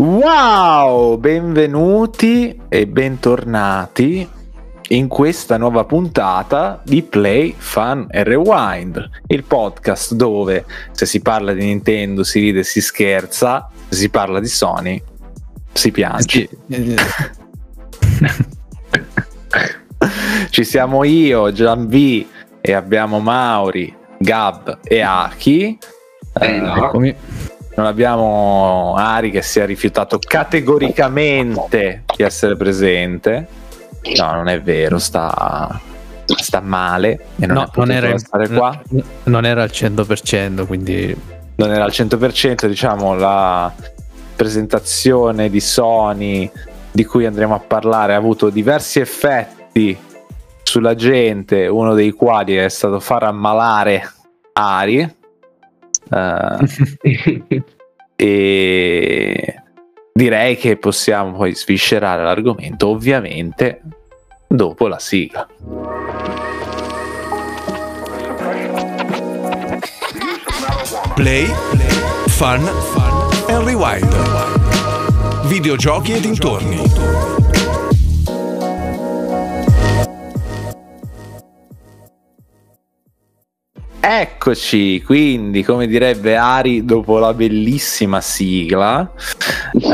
Wow, benvenuti e bentornati in questa nuova puntata di Play, Fun e Rewind, il podcast dove se si parla di Nintendo si ride e si scherza, se si parla di Sony si piange. Ci siamo io, Gian V e abbiamo Mauri, Gab e Aki. Eh, no. Eccomi non abbiamo Ari che si è rifiutato categoricamente di essere presente. No, non è vero, sta, sta male e non, no, non era, stare qua. Non era al 100%, quindi... Non era al 100%, diciamo, la presentazione di Sony di cui andremo a parlare ha avuto diversi effetti sulla gente, uno dei quali è stato far ammalare Ari Uh, e direi che possiamo poi sviscerare l'argomento, ovviamente, dopo la sigla. Play, fun, fun and rewind. Videogiochi e dintorni. Eccoci, quindi come direbbe Ari dopo la bellissima sigla, eh,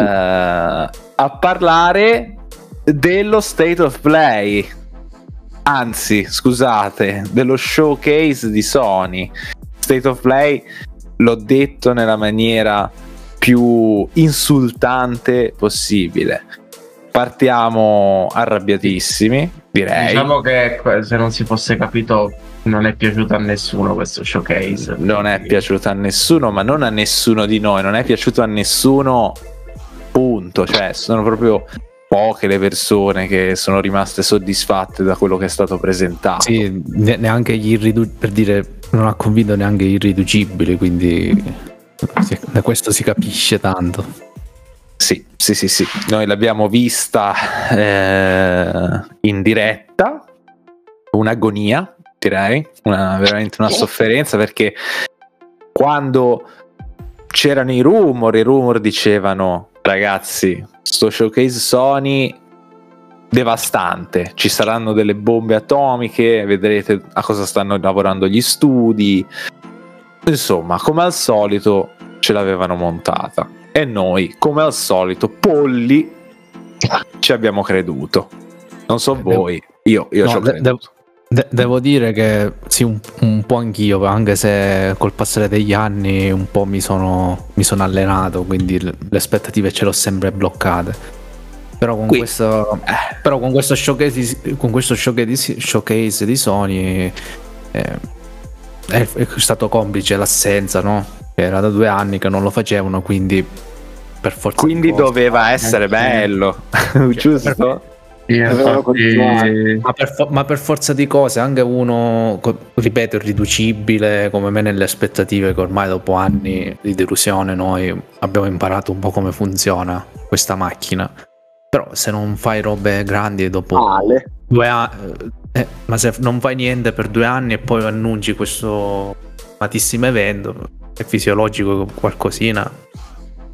a parlare dello State of Play, anzi scusate, dello showcase di Sony. State of Play l'ho detto nella maniera più insultante possibile. Partiamo arrabbiatissimi, direi. Diciamo che se non si fosse capito non è piaciuto a nessuno questo showcase. Non è piaciuto a nessuno, ma non a nessuno di noi, non è piaciuto a nessuno, punto. Cioè, sono proprio poche le persone che sono rimaste soddisfatte da quello che è stato presentato. Sì, neanche gli irriducibili, per dire, non ha convinto neanche gli irriducibili, quindi da questo si capisce tanto. Sì, sì, sì, sì. Noi l'abbiamo vista eh, in diretta, un'agonia, direi, una, veramente una sofferenza perché quando c'erano i rumor, i rumor dicevano ragazzi, sto showcase Sony devastante, ci saranno delle bombe atomiche, vedrete a cosa stanno lavorando gli studi. Insomma, come al solito ce l'avevano montata e noi, come al solito, polli ci abbiamo creduto. Non so voi, io, io no, ci ho creduto. Devo, De- devo dire che sì, un, un, po' anch'io, anche se col passare degli anni un po' mi sono, mi sono allenato, quindi le aspettative ce le ho sempre bloccate. Però con, questo, eh, però con questo showcase, con questo showcase, showcase di Sony eh, è, è, stato complice l'assenza, no? Era da due anni che non lo facevano, quindi per forza. Quindi doveva essere bello, cioè, giusto? Infatti... ma, per fo- ma, per forza di cose, anche uno, ripeto, irriducibile come me nelle aspettative che ormai dopo anni di delusione noi abbiamo imparato un po' come funziona questa macchina. Però se non fai robe grandi dopo Male. due anni, eh, ma se non fai niente per due anni e poi annunci questo amatissimo evento, è fisiologico qualcosina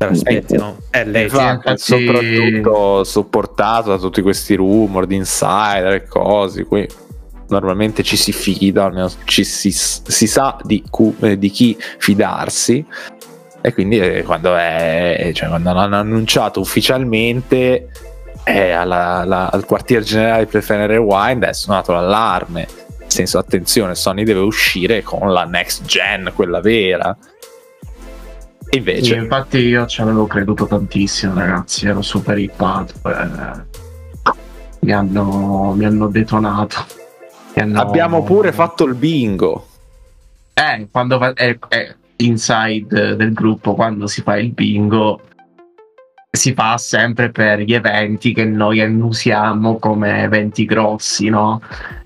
te l'aspetti, no? È lei, infatti, soprattutto supportato da tutti questi rumor di insider e cose. Qui normalmente ci si fida, almeno ci si, si sa di, cu, eh, di, chi fidarsi. E quindi eh, quando, è, cioè, quando hanno annunciato ufficialmente eh, alla, alla, al quartier generale per Fenere Wind è suonato l'allarme. Nel senso, attenzione, Sony deve uscire con la next gen, quella vera Invece. Sì, infatti io ci avevo creduto tantissimo, ragazzi, ero super ippato. Eh, mi, hanno, mi hanno detonato. Mi hanno... Abbiamo pure fatto il bingo. Eh, quando fa, eh, eh, inside del gruppo, quando si fa il bingo, si fa sempre per gli eventi che noi annusiamo come eventi grossi, no?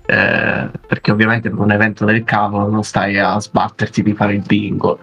Eh, perché ovviamente per un evento del cavolo non stai a sbatterti di fare il bingo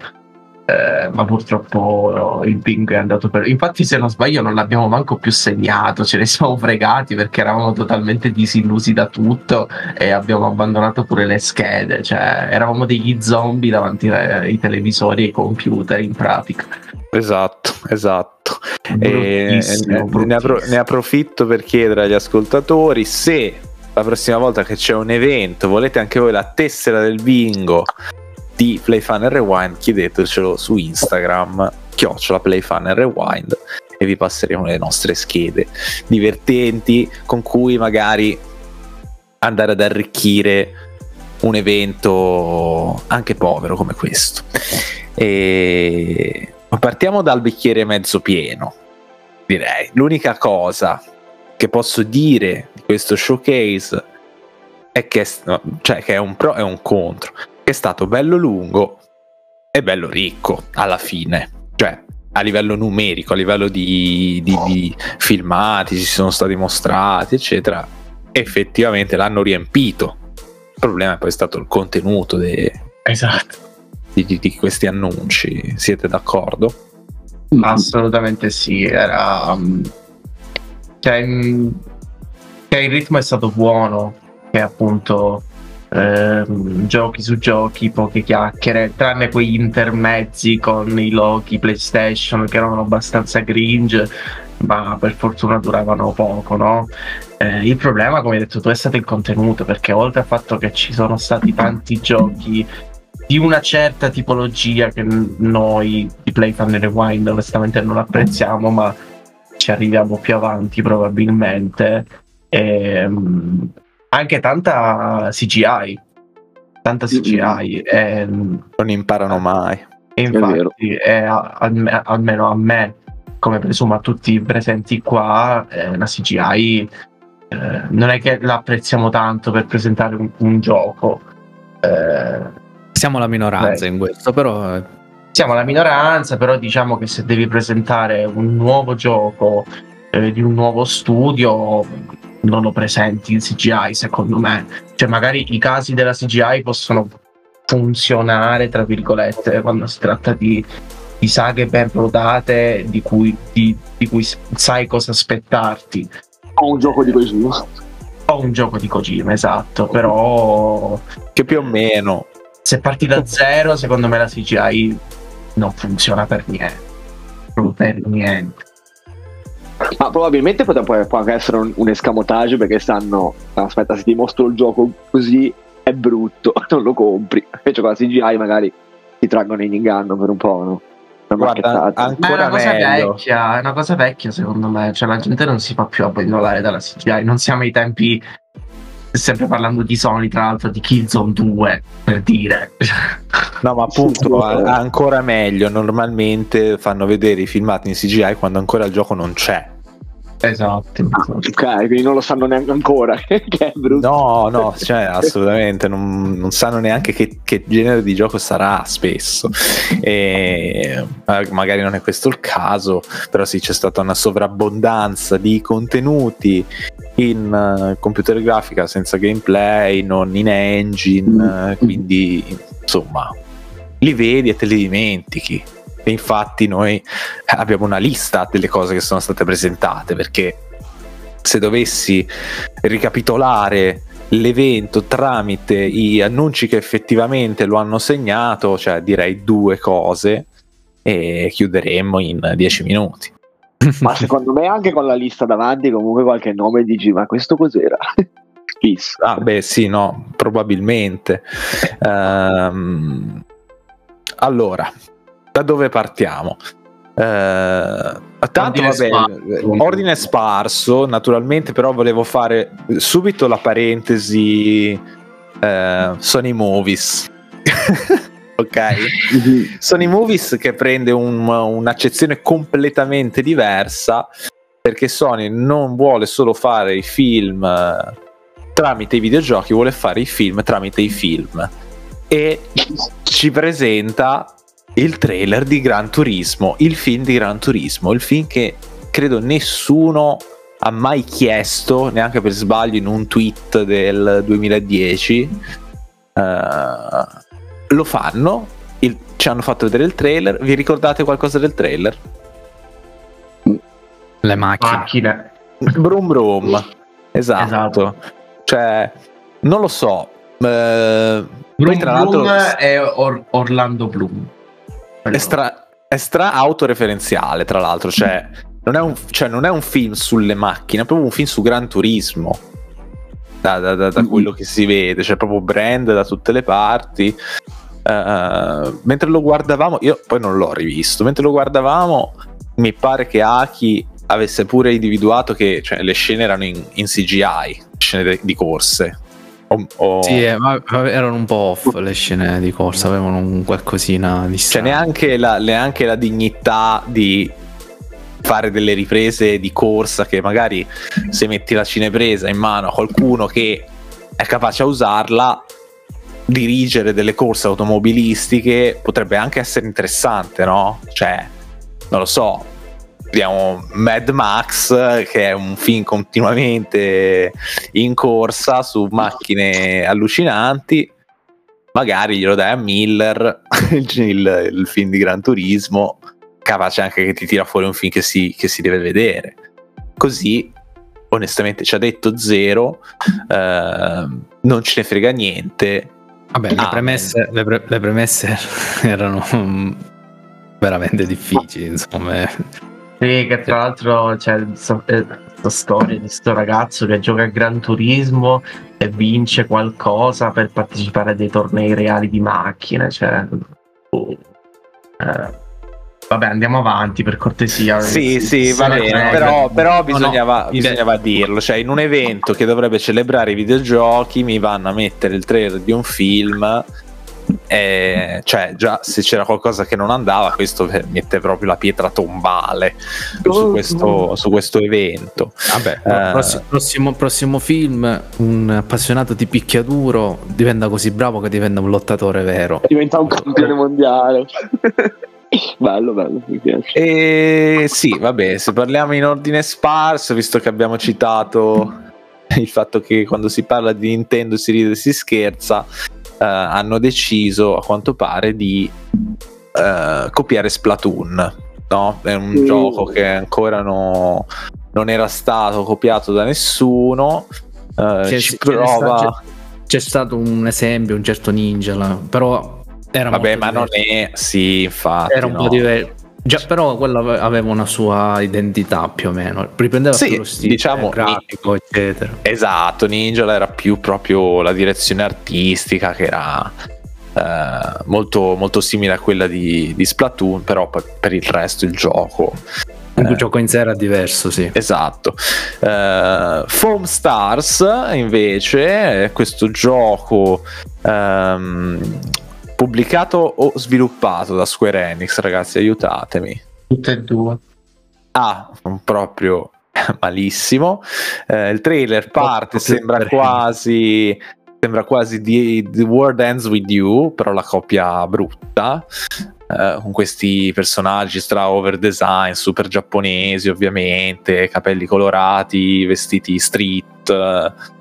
eh, ma purtroppo il Bing è andato per. Infatti, se non sbaglio, non l'abbiamo manco più segnato. Ce ne siamo fregati perché eravamo totalmente disillusi da tutto e abbiamo abbandonato pure le schede. Cioè, eravamo degli zombie davanti ai televisori e ai computer in pratica. Esatto, esatto. E, ne, appro- ne approfitto per chiedere agli ascoltatori se la prossima volta che c'è un evento volete anche voi la tessera del bingo di Playfun e Rewind, chiedetecelo su Instagram, chiocciola Playfun e Rewind e vi passeremo le nostre schede divertenti con cui magari andare ad arricchire un evento anche povero come questo. E partiamo dal bicchiere mezzo pieno, direi. L'unica cosa che posso dire di questo showcase è che, cioè, che è un pro e un contro. È stato bello lungo e bello ricco alla fine. Cioè, a livello numerico, a livello di, di, di filmati, ci sono stati mostrati, eccetera, effettivamente l'hanno riempito. Il problema è poi stato il contenuto de, esatto. di, di, questi annunci. Siete d'accordo? Assolutamente sì. Era. Um, cioè, cioè, il ritmo è stato buono. Che appunto ehm, giochi su giochi, poche chiacchiere, tranne quegli intermezzi con i loghi PlayStation che erano abbastanza cringe, ma per fortuna duravano poco, no? Eh, il problema, come hai detto tu, è stato il contenuto, perché oltre al fatto che ci sono stati tanti giochi di una certa tipologia che noi di Play Fan Rewind onestamente non apprezziamo, ma ci arriviamo più avanti probabilmente. E, um, anche tanta CGI, tanta CGI. E, non imparano mai. E infatti, è è, almeno a me, come presumo a tutti i presenti qua, eh, la CGI eh, non è che l'apprezziamo tanto per presentare un, un gioco. Eh, siamo la minoranza beh, in questo, però... Eh. Siamo la minoranza, però diciamo che se devi presentare un nuovo gioco eh, di un nuovo studio, non lo presenti in CGI, secondo me. Cioè, magari i casi della CGI possono funzionare, tra virgolette, quando si tratta di, di saghe ben rodate di cui, di, di cui, sai cosa aspettarti. O un gioco di Kojima. O un gioco di Kojima, esatto, però... Che più o meno. Se parti da zero, secondo me la CGI non funziona per niente. Per niente. Ma probabilmente potrebbe può anche essere un, un escamotage perché sanno, aspetta, se ti mostro il gioco così è brutto, non lo compri. Invece con la CGI magari ti traggono in inganno per un po', no? Guarda, ancora è una cosa meglio. vecchia, è una cosa vecchia secondo me, cioè la gente non si fa più abbandonare dalla CGI, non siamo ai tempi sempre parlando di Sony, tra l'altro di Killzone 2, per dire. No, ma appunto, ancora meglio, normalmente fanno vedere i filmati in CGI quando ancora il gioco non c'è. Esatto. Ah, ok, quindi non lo sanno neanche ancora. No, no, cioè, assolutamente, non, non sanno neanche che, che, genere di gioco sarà spesso. E magari non è questo il caso, però sì, c'è stata una sovrabbondanza di contenuti in uh, computer grafica senza gameplay, non in engine, uh, quindi insomma, li vedi e te li dimentichi. E infatti noi abbiamo una lista delle cose che sono state presentate perché se dovessi ricapitolare l'evento tramite gli annunci che effettivamente lo hanno segnato, cioè direi due cose e chiuderemmo in dieci minuti. Ma secondo me anche con la lista davanti comunque qualche nome dici ma questo cos'era? Kiss. Ah beh sì, no, probabilmente. Um, allora, da dove partiamo? Uh, tanto ordine, vabbè, sparso. ordine sparso, naturalmente, però volevo fare subito la parentesi uh, Sony Movies. ok? Sony Movies che prende un, un'accezione completamente diversa perché Sony non vuole solo fare i film uh, tramite i videogiochi, vuole fare i film tramite i film e ci presenta il trailer di Gran Turismo, il film di Gran Turismo, il film che credo nessuno ha mai chiesto, neanche per sbaglio in un tweet del 2010. Uh, eh, lo fanno, il, ci hanno fatto vedere il trailer. Vi ricordate qualcosa del trailer? Le macchine. macchine. Brum brum. Esatto. esatto. Cioè, non lo so. Uh, Brum, tra l'altro... è Or- Orlando Bloom. È, stra- è, è stra autoreferenziale, tra l'altro, cioè non, è un, cioè non è un film sulle macchine, è proprio un film su Gran Turismo. Da, da, da, da quello che si vede, c'è proprio brand da tutte le parti. Eh, mentre lo guardavamo, io poi non l'ho rivisto. Mentre lo guardavamo, mi pare che Aki avesse pure individuato che cioè, le scene erano in, in CGI, scene de- di corse. O, o- Sì, eh, erano un po' off le scene di corsa, avevano un qualcosina di cioè, strano. neanche la, neanche la dignità di fare delle riprese di corsa che magari se metti la cinepresa in mano a qualcuno che è capace a usarla dirigere delle corse automobilistiche potrebbe anche essere interessante no? cioè non lo so abbiamo Mad Max che è un film continuamente in corsa su macchine allucinanti. Magari glielo dai a Miller il, il- il film di Gran Turismo capace anche che ti tira fuori un film che si, che si deve vedere. Così onestamente ci ha detto zero ehm, non ce ne frega niente. Vabbè, le Ah, premesse, le pre- le premesse erano mm, veramente difficili, insomma. Eh. Sì, che tra l'altro c'è questa storia di sto ragazzo che gioca a Gran Turismo e vince qualcosa per partecipare a dei tornei reali di macchine. Cioè. Eh, vabbè, andiamo avanti per cortesia. Sì, sì, va bene, però, però No, no, bisognava, idea- bisognava dirlo, cioè in un evento che dovrebbe celebrare i videogiochi mi vanno a mettere il trailer di un film, e, cioè già se c'era qualcosa che non andava, questo mette proprio la pietra tombale su questo, su questo evento. Vabbè, Eh. prossimo, prossimo, prossimo film, un appassionato di picchiaduro diventa così bravo che diventa un lottatore vero. Diventa un campione mondiale. bello, bello, mi piace. E sì, vabbè, se parliamo in ordine sparso, visto che abbiamo citato il fatto che quando si parla di Nintendo si ride e si scherza, eh, hanno deciso a quanto pare di eh, copiare Splatoon. No? È un Mm. gioco che ancora no- non era stato copiato da nessuno. eh, C'è- ci c'è prova. sta- C'è stato un esempio, un certo ninja, là, però era Vabbè, molto ma non diverso. è. Sì, infatti. Era un no. po' diverso. Già, però quello ave- aveva una sua identità più o meno. Riprendeva Sì, lo stile diciamo, grafico, eccetera. Esatto, Ninja era più proprio la direzione artistica che era eh, molto, molto simile a quella di, di Splatoon, però poi per il resto il gioco. Il eh, gioco in sé era diverso, sì. Esatto. Eh, Foam Stars invece è questo gioco ehm, pubblicato o sviluppato da Square Enix, ragazzi, aiutatemi. Tutte e due. Ah, proprio malissimo. Eh, il trailer parte, sembra quasi. Sembra quasi di The World Ends With You, però la coppia brutta, eh, con questi personaggi stra over design, super giapponesi ovviamente, capelli colorati, vestiti street.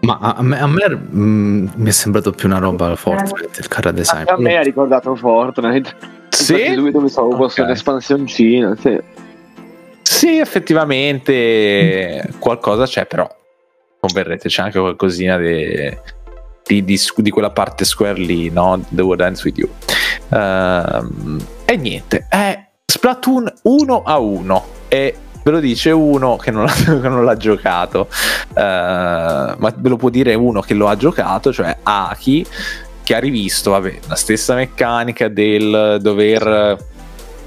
Ma a me, a me, mm, mi è sembrato più una roba Fortnite, il cara design. A me ha ricordato Fortnite. Infatti Sì, subito mi stavo posto Ok. un'espansioncina. Sì. sì, effettivamente qualcosa c'è, però converrete, c'è anche qualcosina de- di, di- di quella parte square lì, no? The World Ends With You. Ehm, e niente, è Splatoon 1 a 1 e ve lo dice uno che non l'ha, che non l'ha giocato, Eh, ma ve lo può dire uno che lo ha giocato, cioè Aki, che ha rivisto vabbè, la stessa meccanica del dover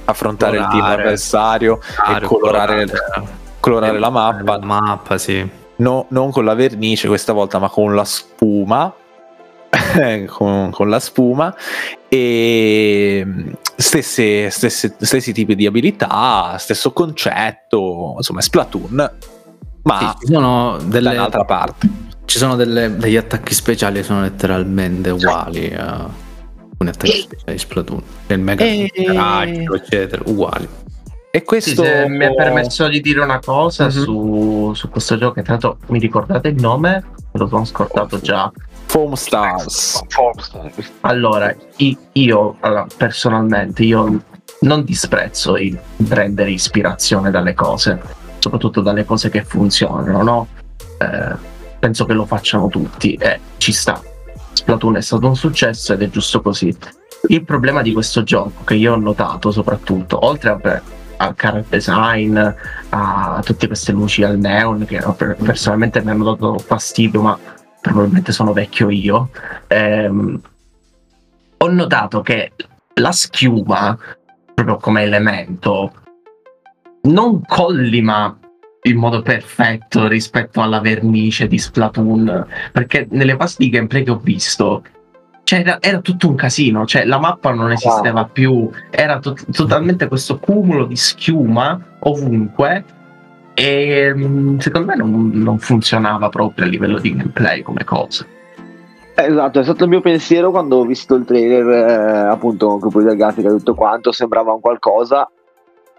affrontare il team Colorare. avversario e colorare, colorare la mappa, La mappa, sì. no- non con la vernice questa volta, ma con la spuma. con, con la spuma e mm, stesse, stesse- stessi tipi di abilità, stesso concetto, insomma, è Splatoon, ma Sì, ci sono delle, un'altra parte. ci sono delle- degli attacchi speciali che sono letteralmente uguali a un attacco speciale di Splatoon. Il mega E- raggio, eccetera, uguali. E Sì, questo se mi è permesso di dire una cosa Mhm. su, su questo gioco, intanto mi ricordate il nome? Me lo sono scordato già. Foam Stars. Allora, io allora, personalmente io non disprezzo il prendere ispirazione dalle cose, soprattutto dalle cose che funzionano, no? Eh, penso che lo facciano tutti e ci sta. Splatoon è stato un successo ed è giusto così. il problema di questo gioco che io ho notato soprattutto, oltre a, al character design, a tutte queste luci al neon che personalmente mi hanno dato fastidio, ma probabilmente sono vecchio io, ehm, ho notato che la schiuma, proprio come elemento, non collima in modo perfetto rispetto alla vernice di Splatoon, perché nelle fasi di gameplay che ho visto cioè era, era, tutto un casino, cioè la mappa non esisteva wow. più, era to- totalmente questo cumulo di schiuma ovunque e mm, secondo me non, non, funzionava proprio a livello di gameplay come cosa. Esatto, è stato il mio pensiero quando ho visto il trailer, eh, appunto, con del grafica e tutto quanto, sembrava un qualcosa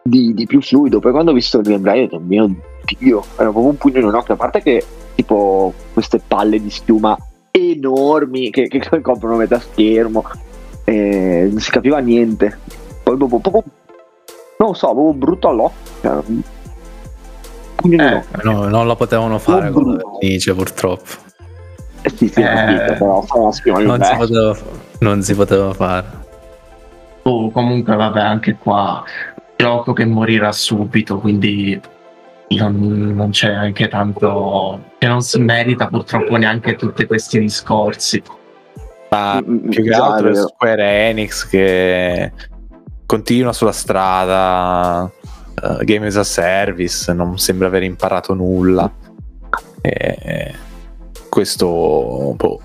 di, di, più fluido. Poi quando ho visto il gameplay ho detto, mio Dio, era proprio un pugno in un occhio, a parte che tipo queste palle di schiuma enormi che, che coprono metà schermo, eh, non si capiva niente. Poi proprio, proprio non so, proprio brutto all'occhio. Eh, no, non la potevano fare con la vernice purtroppo. Eh sì, sì, eh, capito, però non, si poteva, non si poteva fare. Oh, comunque vabbè, anche qua gioco che morirà subito, quindi non, non, c'è anche tanto che non si merita purtroppo neanche tutti questi discorsi. Ma mm, mm, più che altro è Square Enix che continua sulla strada, uh, Game as a Service, non sembra aver imparato nulla. E questo boh,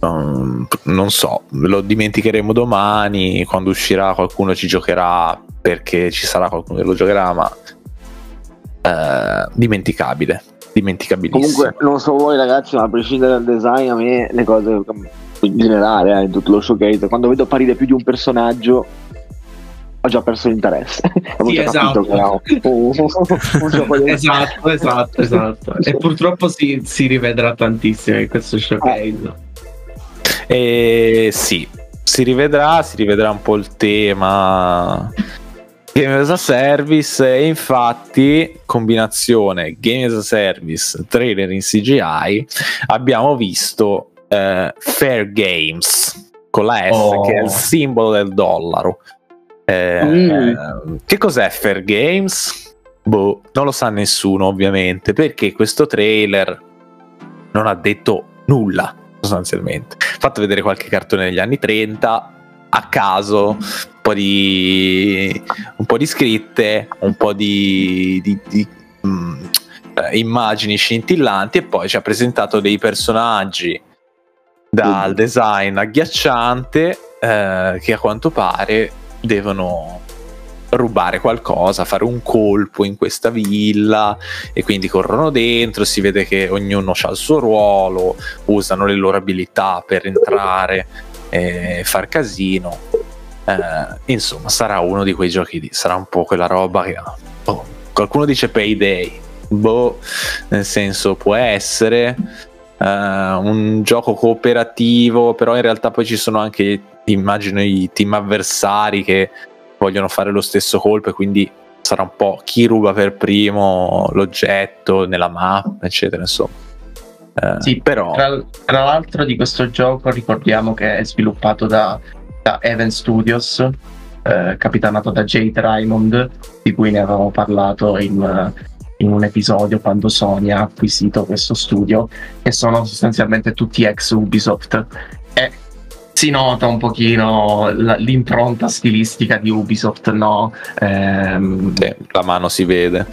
non, non so, lo dimenticheremo domani, quando uscirà qualcuno ci giocherà perché ci sarà qualcuno che lo giocherà, ma eh, dimenticabile. Dimenticabilissimo. Comunque, non so voi ragazzi, ma a prescindere dal design, a me le cose in generale, eh, in tutto lo showcase, quando vedo apparire più di un personaggio ho già perso l'interesse. Sì, esatto. Un, un esatto, esatto, esatto. E purtroppo si, si rivedrà tantissimo in questo showcase. Eh, sì, si rivedrà, si rivedrà un po' il tema Game as a Service e infatti combinazione Game as a Service, trailer in CGI, abbiamo visto eh, Fair Games con la S oh. che è il simbolo del dollaro. Eh, mm. Che cos'è Fair Games? Boh, non lo sa nessuno ovviamente perché questo trailer non ha detto nulla sostanzialmente. Fatto vedere qualche cartone degli anni 30 a caso un po' di, un po di scritte, un po' di, di, di mm, eh, immagini scintillanti e poi ci ha presentato dei personaggi dal design agghiacciante eh, che a quanto pare devono rubare qualcosa, fare un colpo in questa villa e quindi corrono dentro, si vede che ognuno ha il suo ruolo, usano le loro abilità per entrare e far casino. Eh, insomma, sarà uno di quei giochi, di, sarà un po' quella roba che... Oh, qualcuno dice Payday, boh, nel senso può essere uh, un gioco cooperativo, però in realtà poi ci sono anche, immagino, i team avversari che vogliono fare lo stesso colpo e quindi sarà un po' chi ruba per primo l'oggetto nella mappa, eccetera, insomma. Eh, sì, però... Tra, tra, l'altro di questo gioco ricordiamo che è sviluppato da, da Even Studios, eh, capitanato da Jade Raymond, di cui ne avevamo parlato in, in un episodio quando Sony ha acquisito questo studio, che sono sostanzialmente tutti ex Ubisoft. E si nota un pochino l'impronta stilistica di Ubisoft, no? Ehm, la mano si vede.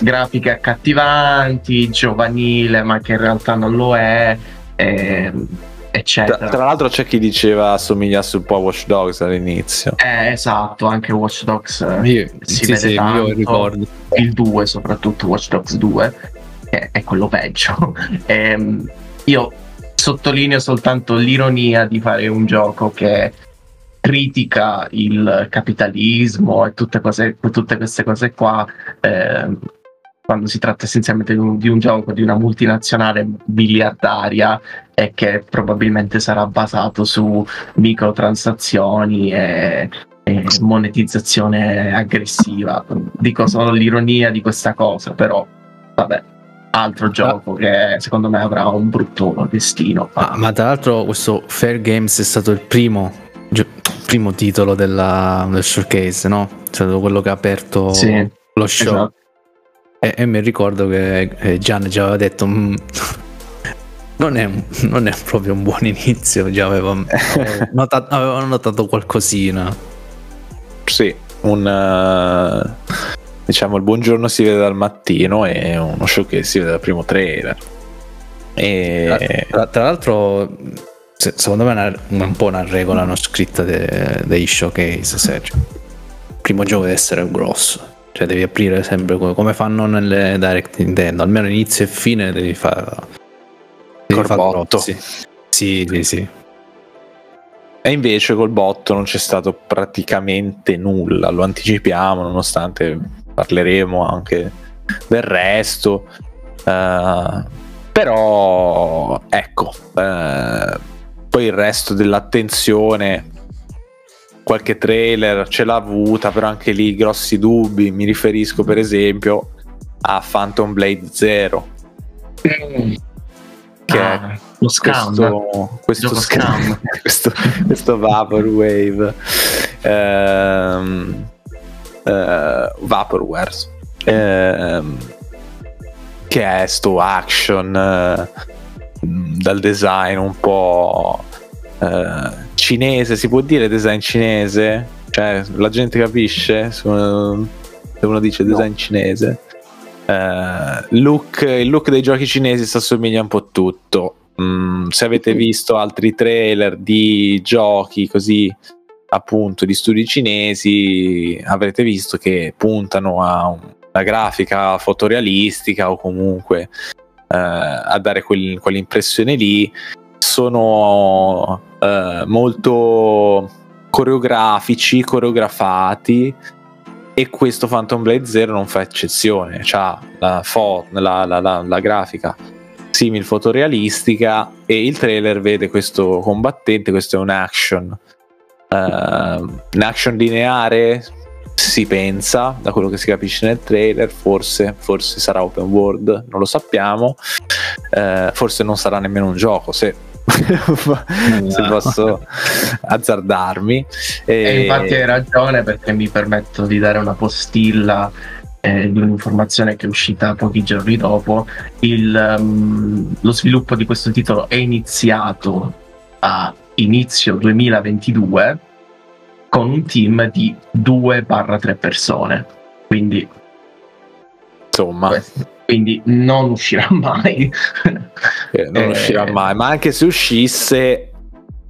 Grafiche accattivanti, giovanile, ma che in realtà non lo è. Ehm, eccetera. Tra, tra, l'altro c'è chi diceva assomigliasse un po' a Watch Dogs all'inizio. Eh, esatto, anche Watch Dogs eh, io, si sì, vede sì, tanto. Io ricordo. Il 2, soprattutto Watch Dogs 2, che è quello peggio. ehm, io sottolineo soltanto l'ironia di fare un gioco che critica il capitalismo e tutte, cose, tutte queste cose qua. Eh, quando si tratta essenzialmente di un, di un, gioco di una multinazionale miliardaria e che probabilmente sarà basato su microtransazioni e, e monetizzazione aggressiva. Dico solo l'ironia di questa cosa, però vabbè altro gioco che secondo me avrà un brutto destino. Ah, ma tra l'altro questo Fair Games è stato il primo, gio- primo titolo della, del showcase, no? È stato quello che ha aperto Sì, lo show. esatto. E, e mi ricordo che eh, Gian già aveva detto: "Mm, non, è, non è proprio un buon inizio. Già aveva notato, aveva notato qualcosina. Sì, un eh, diciamo il buongiorno si vede dal mattino e uno show che si vede dal primo trailer. E Tra, tra l'altro, se- secondo me è una- un po' una regola non scritta de- dei showcase. Sergio. Il primo gioco deve essere grosso. Cioè, devi aprire sempre come, come fanno nelle direct Nintendo. Almeno inizio e fine devi fare. Corbotto. grossi. Sì, sì, sì. E invece col botto non c'è stato praticamente nulla, lo anticipiamo nonostante parleremo anche del resto. Eh, però ecco, eh, poi il resto dell'attenzione, qualche trailer ce l'ha avuta, però anche lì grossi dubbi. Mi riferisco per esempio a Phantom Blade Zero, che è Ah, lo scam. questo, questo, scam, scam. questo, questo Vaporwave ehm, eh, Vaporware ehm, che è sto action eh, dal design un po' eh, cinese si può dire design cinese cioè la gente capisce se uno, se uno dice design cinese eh, look, il look dei giochi cinesi si assomiglia un po' a tutto. Mm, se avete visto altri trailer di giochi così appunto di studi cinesi, avrete visto che puntano a una grafica fotorealistica o comunque eh, a dare quel- quell'impressione lì. Sono eh, molto coreografici, coreografati e questo Phantom Blade Zero non fa eccezione, ha la, fo- la, la- la- la grafica simil fotorealistica e il trailer vede questo combattente, questo è un action. Eh, un action lineare si pensa, da quello che si capisce nel trailer, forse, forse sarà open world, non lo sappiamo, Eh, forse non sarà nemmeno un gioco, se, se posso azzardarmi. E infatti hai ragione perché mi permetto di dare una postilla eh, di un'informazione che è uscita pochi giorni dopo. Il, ehm, lo sviluppo di questo titolo è iniziato a inizio 2022 con un team di 2-3 persone. Quindi, insomma, questo- quindi non uscirà mai. Eh, non Eh, uscirà mai, ma anche se uscisse,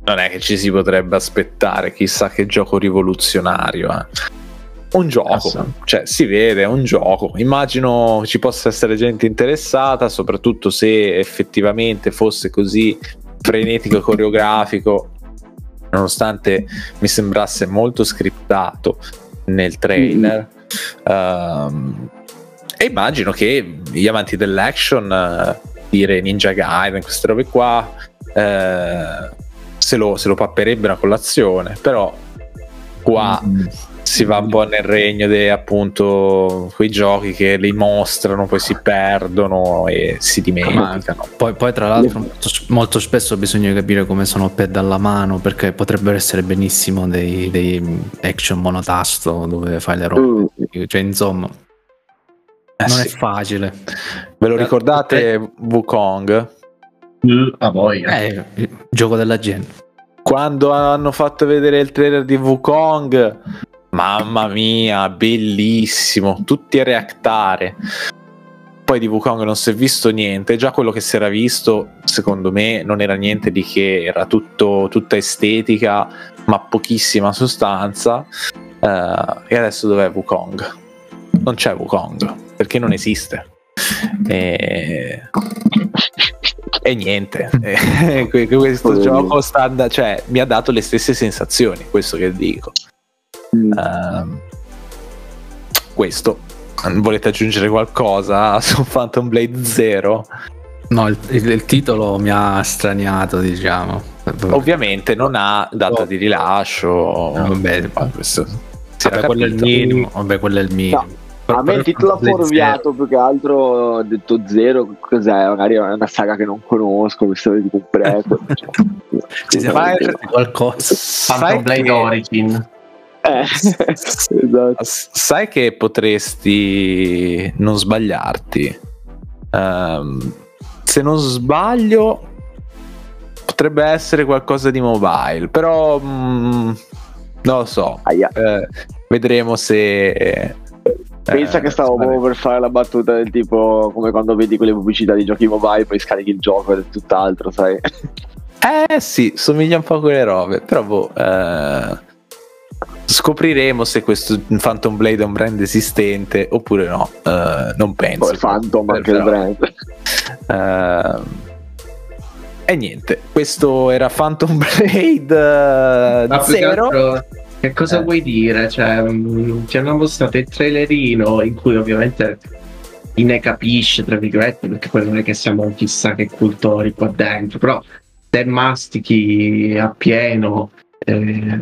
non è che ci si potrebbe aspettare chissà che gioco rivoluzionario. eh. Un gioco, cioè si vede, è un gioco. Immagino ci possa essere gente interessata, soprattutto se effettivamente fosse così frenetico e coreografico, nonostante mi sembrasse molto scriptato nel trailer. Ehm, e immagino che gli amanti dell'action, eh, dire Ninja Gaiden, queste robe qua, eh, se, lo, se lo papperebbero a colazione, però qua Mm. si va un po' nel regno dei appunto quei giochi che li mostrano, poi si perdono e si dimenticano. Poi, poi, tra l'altro, molto, molto spesso bisogna capire come sono pad alla mano perché potrebbero essere benissimo dei, dei action monotasto dove fai le robe. Mm. Cioè, insomma, Eh non sì. è facile. Ve lo ricordate Wukong? A voi. È il gioco della gente. Quando hanno fatto vedere il trailer di Wukong, mamma mia, bellissimo, tutti a reactare. Poi di Wukong non si è visto niente, già quello che si era visto, secondo me, non era niente di che, era tutto, tutta estetica, ma pochissima sostanza. Eh, e adesso dov'è Wukong? Non c'è Wukong, perché non esiste. E, e niente, que- questo Poverino. gioco sta and- cioè, mi ha dato le stesse sensazioni, questo che dico. Mm. Ehm, questo, volete aggiungere qualcosa su Phantom Blade Zero? No, il, il- il titolo mi ha straniato, diciamo. Ovviamente non ha data di rilascio. Vabbè, Ma questo vabbè, quello è il capito. minimo. Vabbè, quello è il minimo. A me il titolo ha fuorviato più che altro ho detto zero, cos'è? Magari è una saga che non conosco, mi stavo tipo un prequel. Ci Ma- inventati qualcosa. Sai Phantom Blade che- Origin. Eh, esatto. Sai che potresti non sbagliarti? Ehm, se non sbaglio, potrebbe essere qualcosa di mobile, però mm, non lo so. Eh, vedremo se. Pensa eh, che stavo proprio per fare la battuta del tipo come quando vedi quelle pubblicità di giochi mobile, poi scarichi il gioco ed è tutt'altro, sai? Eh sì, somiglia un po' a quelle robe, però boh, eh, scopriremo se questo Phantom Blade è un brand esistente oppure no. Eh, non penso. Poi Phantom anche il brand. eh, e niente, questo era Phantom Blade Ma eh, più che cosa Eh. vuoi dire? Cioè, mh, ci hanno mostrato il trailerino in cui ovviamente chi ne capisce, tra virgolette, perché poi non è che siamo chissà che cultori qua dentro, però se mastichi appieno eh,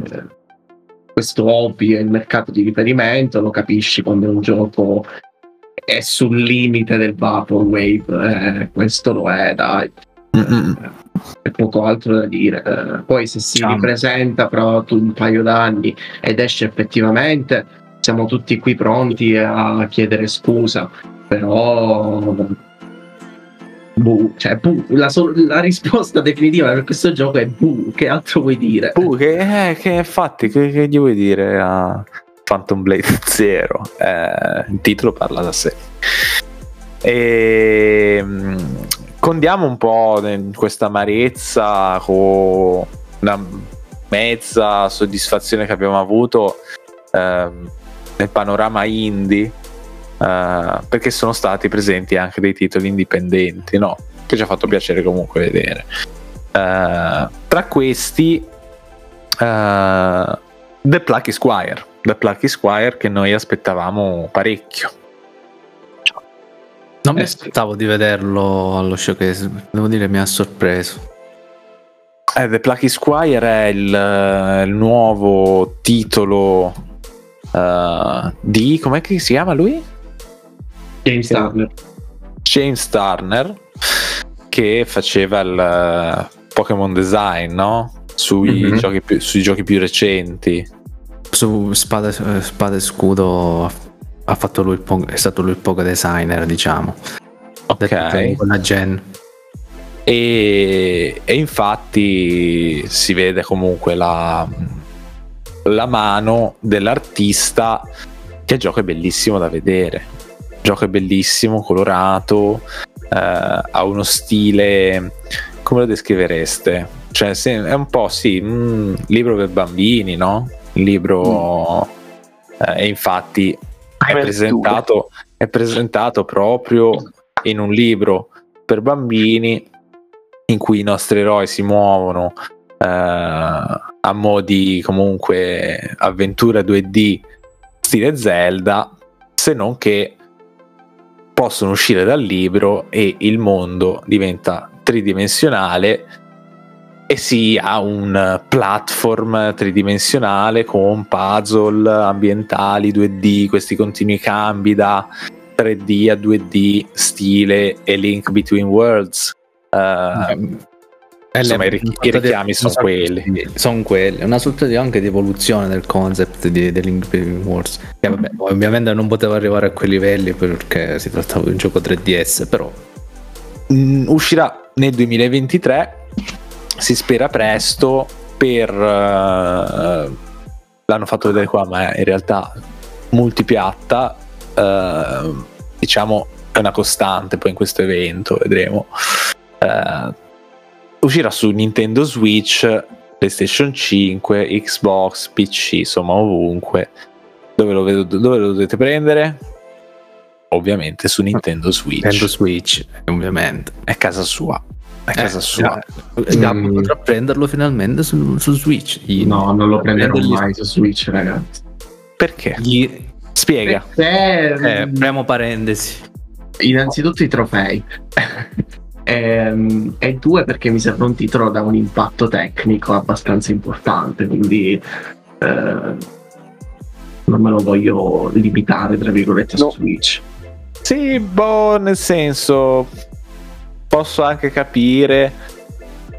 questo hobby e il mercato di riferimento, lo capisci quando un gioco è sul limite del vaporwave. Eh, questo lo è, dai Mm-mm. c'è poco altro da dire. Eh, poi se si Diciamo. ripresenta fra un paio d'anni ed esce effettivamente, siamo tutti qui pronti a chiedere scusa, però... buh, cioè, buh, la, sol- la risposta definitiva per questo gioco è buh, che altro vuoi dire? Uh, che, eh, che infatti, che, che gli vuoi dire a Phantom Blade Zero? Eh, il titolo parla da sé. E mm, condiamo un po' in questa amarezza con una mezza soddisfazione che abbiamo avuto ehm, nel panorama indie. eh, perché sono stati presenti anche dei titoli indipendenti, no? Che ci ha fatto piacere comunque vedere. Eh, tra questi, eh, The Plucky Squire. The Plucky Squire che noi aspettavamo parecchio. Non mi Eh, aspettavo di vederlo allo showcase, devo dire mi ha sorpreso. Eh, The Plucky Squire è il, eh, il nuovo titolo eh, di. com'è che si chiama lui? James Turner. James Turner che faceva il Pokémon design, no? Sui, Mhm. giochi più, sui giochi più recenti. Su Spada, Spada e Scudo ha- fatto lui il po- è stato lui il poco designer, diciamo. Ok. quella gen. E, e infatti si vede comunque la, la mano dell'artista che il gioco è bellissimo da vedere. Il gioco è bellissimo, colorato, eh, ha uno stile, come lo descrivereste? Cioè, è un po' sì, un libro per bambini, no? Un libro... eh, e infatti è presentato, è presentato proprio in un libro per bambini in cui i nostri eroi si muovono eh, a modi comunque avventura 2D stile Zelda, se non che possono uscire dal libro e il mondo diventa tridimensionale e si ha un platform tridimensionale con puzzle ambientali 2D, questi continui cambi da 3D a 2D, stile e Link Between Worlds. Eh, insomma, i, ri- i richiami sono quelli. Sono quelli, è una sorta di, anche di evoluzione del concept di, di Link Between Worlds. Che vabbè, ovviamente non poteva arrivare a quei livelli perché si trattava di un gioco 3DS, però Mm, uscirà nel 2023 si spera presto per eh, l'hanno fatto vedere qua ma in realtà multipiatta eh, diciamo è una costante poi in questo evento vedremo Eh, uscirà su Nintendo Switch PlayStation 5 Xbox PC insomma ovunque dove lo, vedo- dove lo dovete prendere? ovviamente su Nintendo Switch Nintendo Switch, ovviamente. è casa sua. È casa Eh, sua. già Mm. potrà prenderlo finalmente su, su Switch. Gli- No, non lo prenderò prendergli- mai su Switch, ragazzi. Perché? gli- Spiega. Perché, eh, premo parentesi. innanzitutto i trofei. Ehm, e due perché mi sembra un titolo da un impatto tecnico abbastanza importante, quindi eh, non me lo voglio limitare, tra virgolette, No. su Switch. Sì, boh, nel senso, posso anche capire,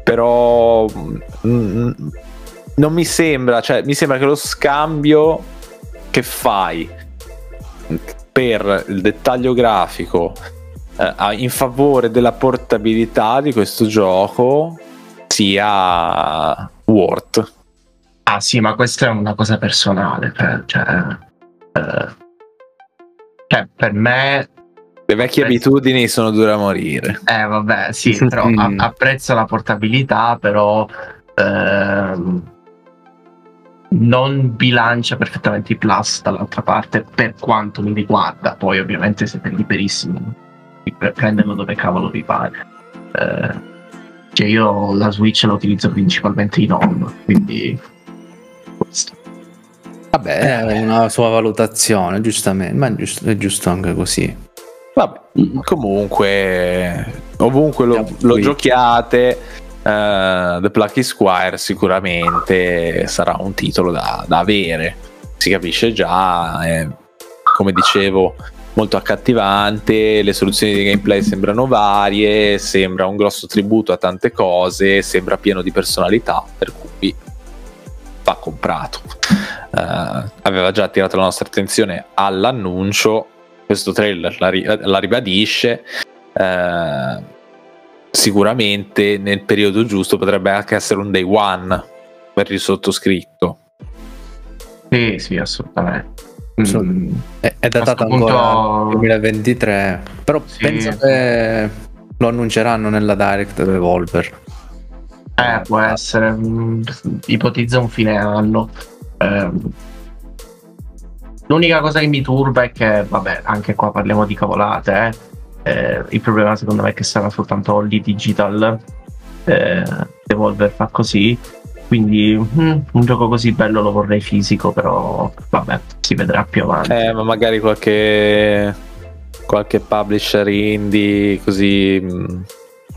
però mm, non mi sembra, cioè mi sembra che lo scambio che fai per il dettaglio grafico eh, in favore della portabilità di questo gioco sia worth. Ah sì, ma questa è una cosa personale, per, cioè, eh, cioè, per me Le vecchie Eh, abitudini sono dure a morire. Eh vabbè, sì, però a- Mm. apprezzo la portabilità, però ehm, non bilancia perfettamente i plus dall'altra parte per quanto mi riguarda. Poi ovviamente siete liberissimi di pre- prenderlo dove cavolo vi pare. Eh, cioè io la Switch la utilizzo principalmente in home, quindi questo. Vabbè, è una sua valutazione, giustamente, ma è giusto, è giusto anche così. Vabbè, comunque, ovunque lo, lo giochiate, eh, The Plucky Squire sicuramente sarà un titolo da, da avere. Si capisce già, è, come dicevo, molto accattivante. Le soluzioni di gameplay sembrano varie. Sembra un grosso tributo a tante cose. Sembra pieno di personalità. Per cui va comprato. Eh, aveva già attirato la nostra attenzione all'annuncio questo trailer la, ri- la ribadisce. eh, sicuramente nel periodo giusto potrebbe anche essere un day one per il sottoscritto. Sì, sì, assolutamente. Mm, È, è A datato sto punto- ancora 2023, però Sì. penso che lo annunceranno nella Direct Revolver. Eh, può essere. mm, ipotizza un fine anno. Ehm, l'unica cosa che mi turba è che, vabbè, anche qua parliamo di cavolate. eh. Eh, il problema secondo me è che sarà soltanto Holly Digital. Eh, Devolver fa così. Quindi mm, un gioco così bello lo vorrei fisico, però vabbè, si vedrà più avanti. Eh, ma magari qualche, qualche publisher indie così. mh,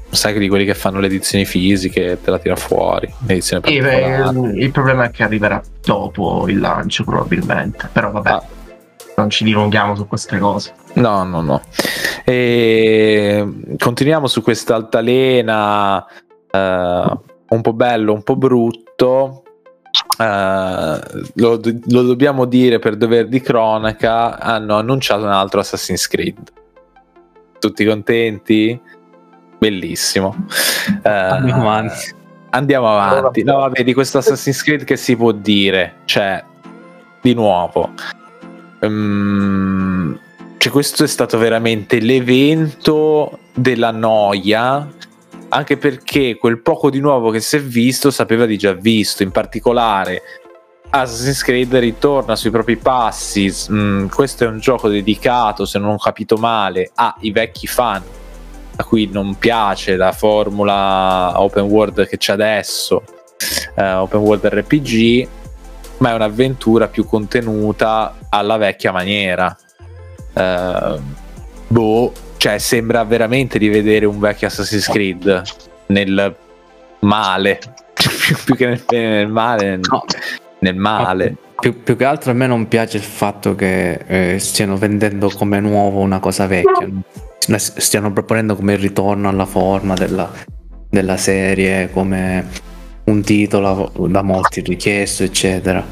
sai di quelli che fanno le edizioni fisiche te la tira fuori. L'edizione Sì, beh, il problema è che arriverà dopo il lancio probabilmente. Però vabbè, Ah. non ci dilunghiamo su queste cose. No, no, no. E continuiamo su questa altalena eh, un po' bello, un po' brutto. Eh, lo, lo dobbiamo dire per dover di cronaca. Hanno annunciato un altro Assassin's Creed. Tutti contenti? Bellissimo. Andiamo avanti. Andiamo avanti. No, vabbè, di questo Assassin's Creed che si può dire? Cioè, di nuovo, mm, cioè questo è stato veramente l'evento della noia. Anche perché quel poco di nuovo che si è visto sapeva di già visto. In particolare, Assassin's Creed ritorna sui propri passi. mm, questo è un gioco dedicato, se non ho capito male, ai vecchi fan a cui non piace la formula open world che c'è adesso, eh, open world RPG, ma è un'avventura più contenuta alla vecchia maniera. Eh, boh, cioè sembra veramente di vedere un vecchio Assassin's Creed nel male, più, che nel, nel male, nel, No. nel male. Più, più che altro a me non piace il fatto che eh, stiano vendendo come nuovo una cosa vecchia, S- stiano proponendo come il ritorno alla forma della, della serie, come un titolo da molti richiesto, eccetera.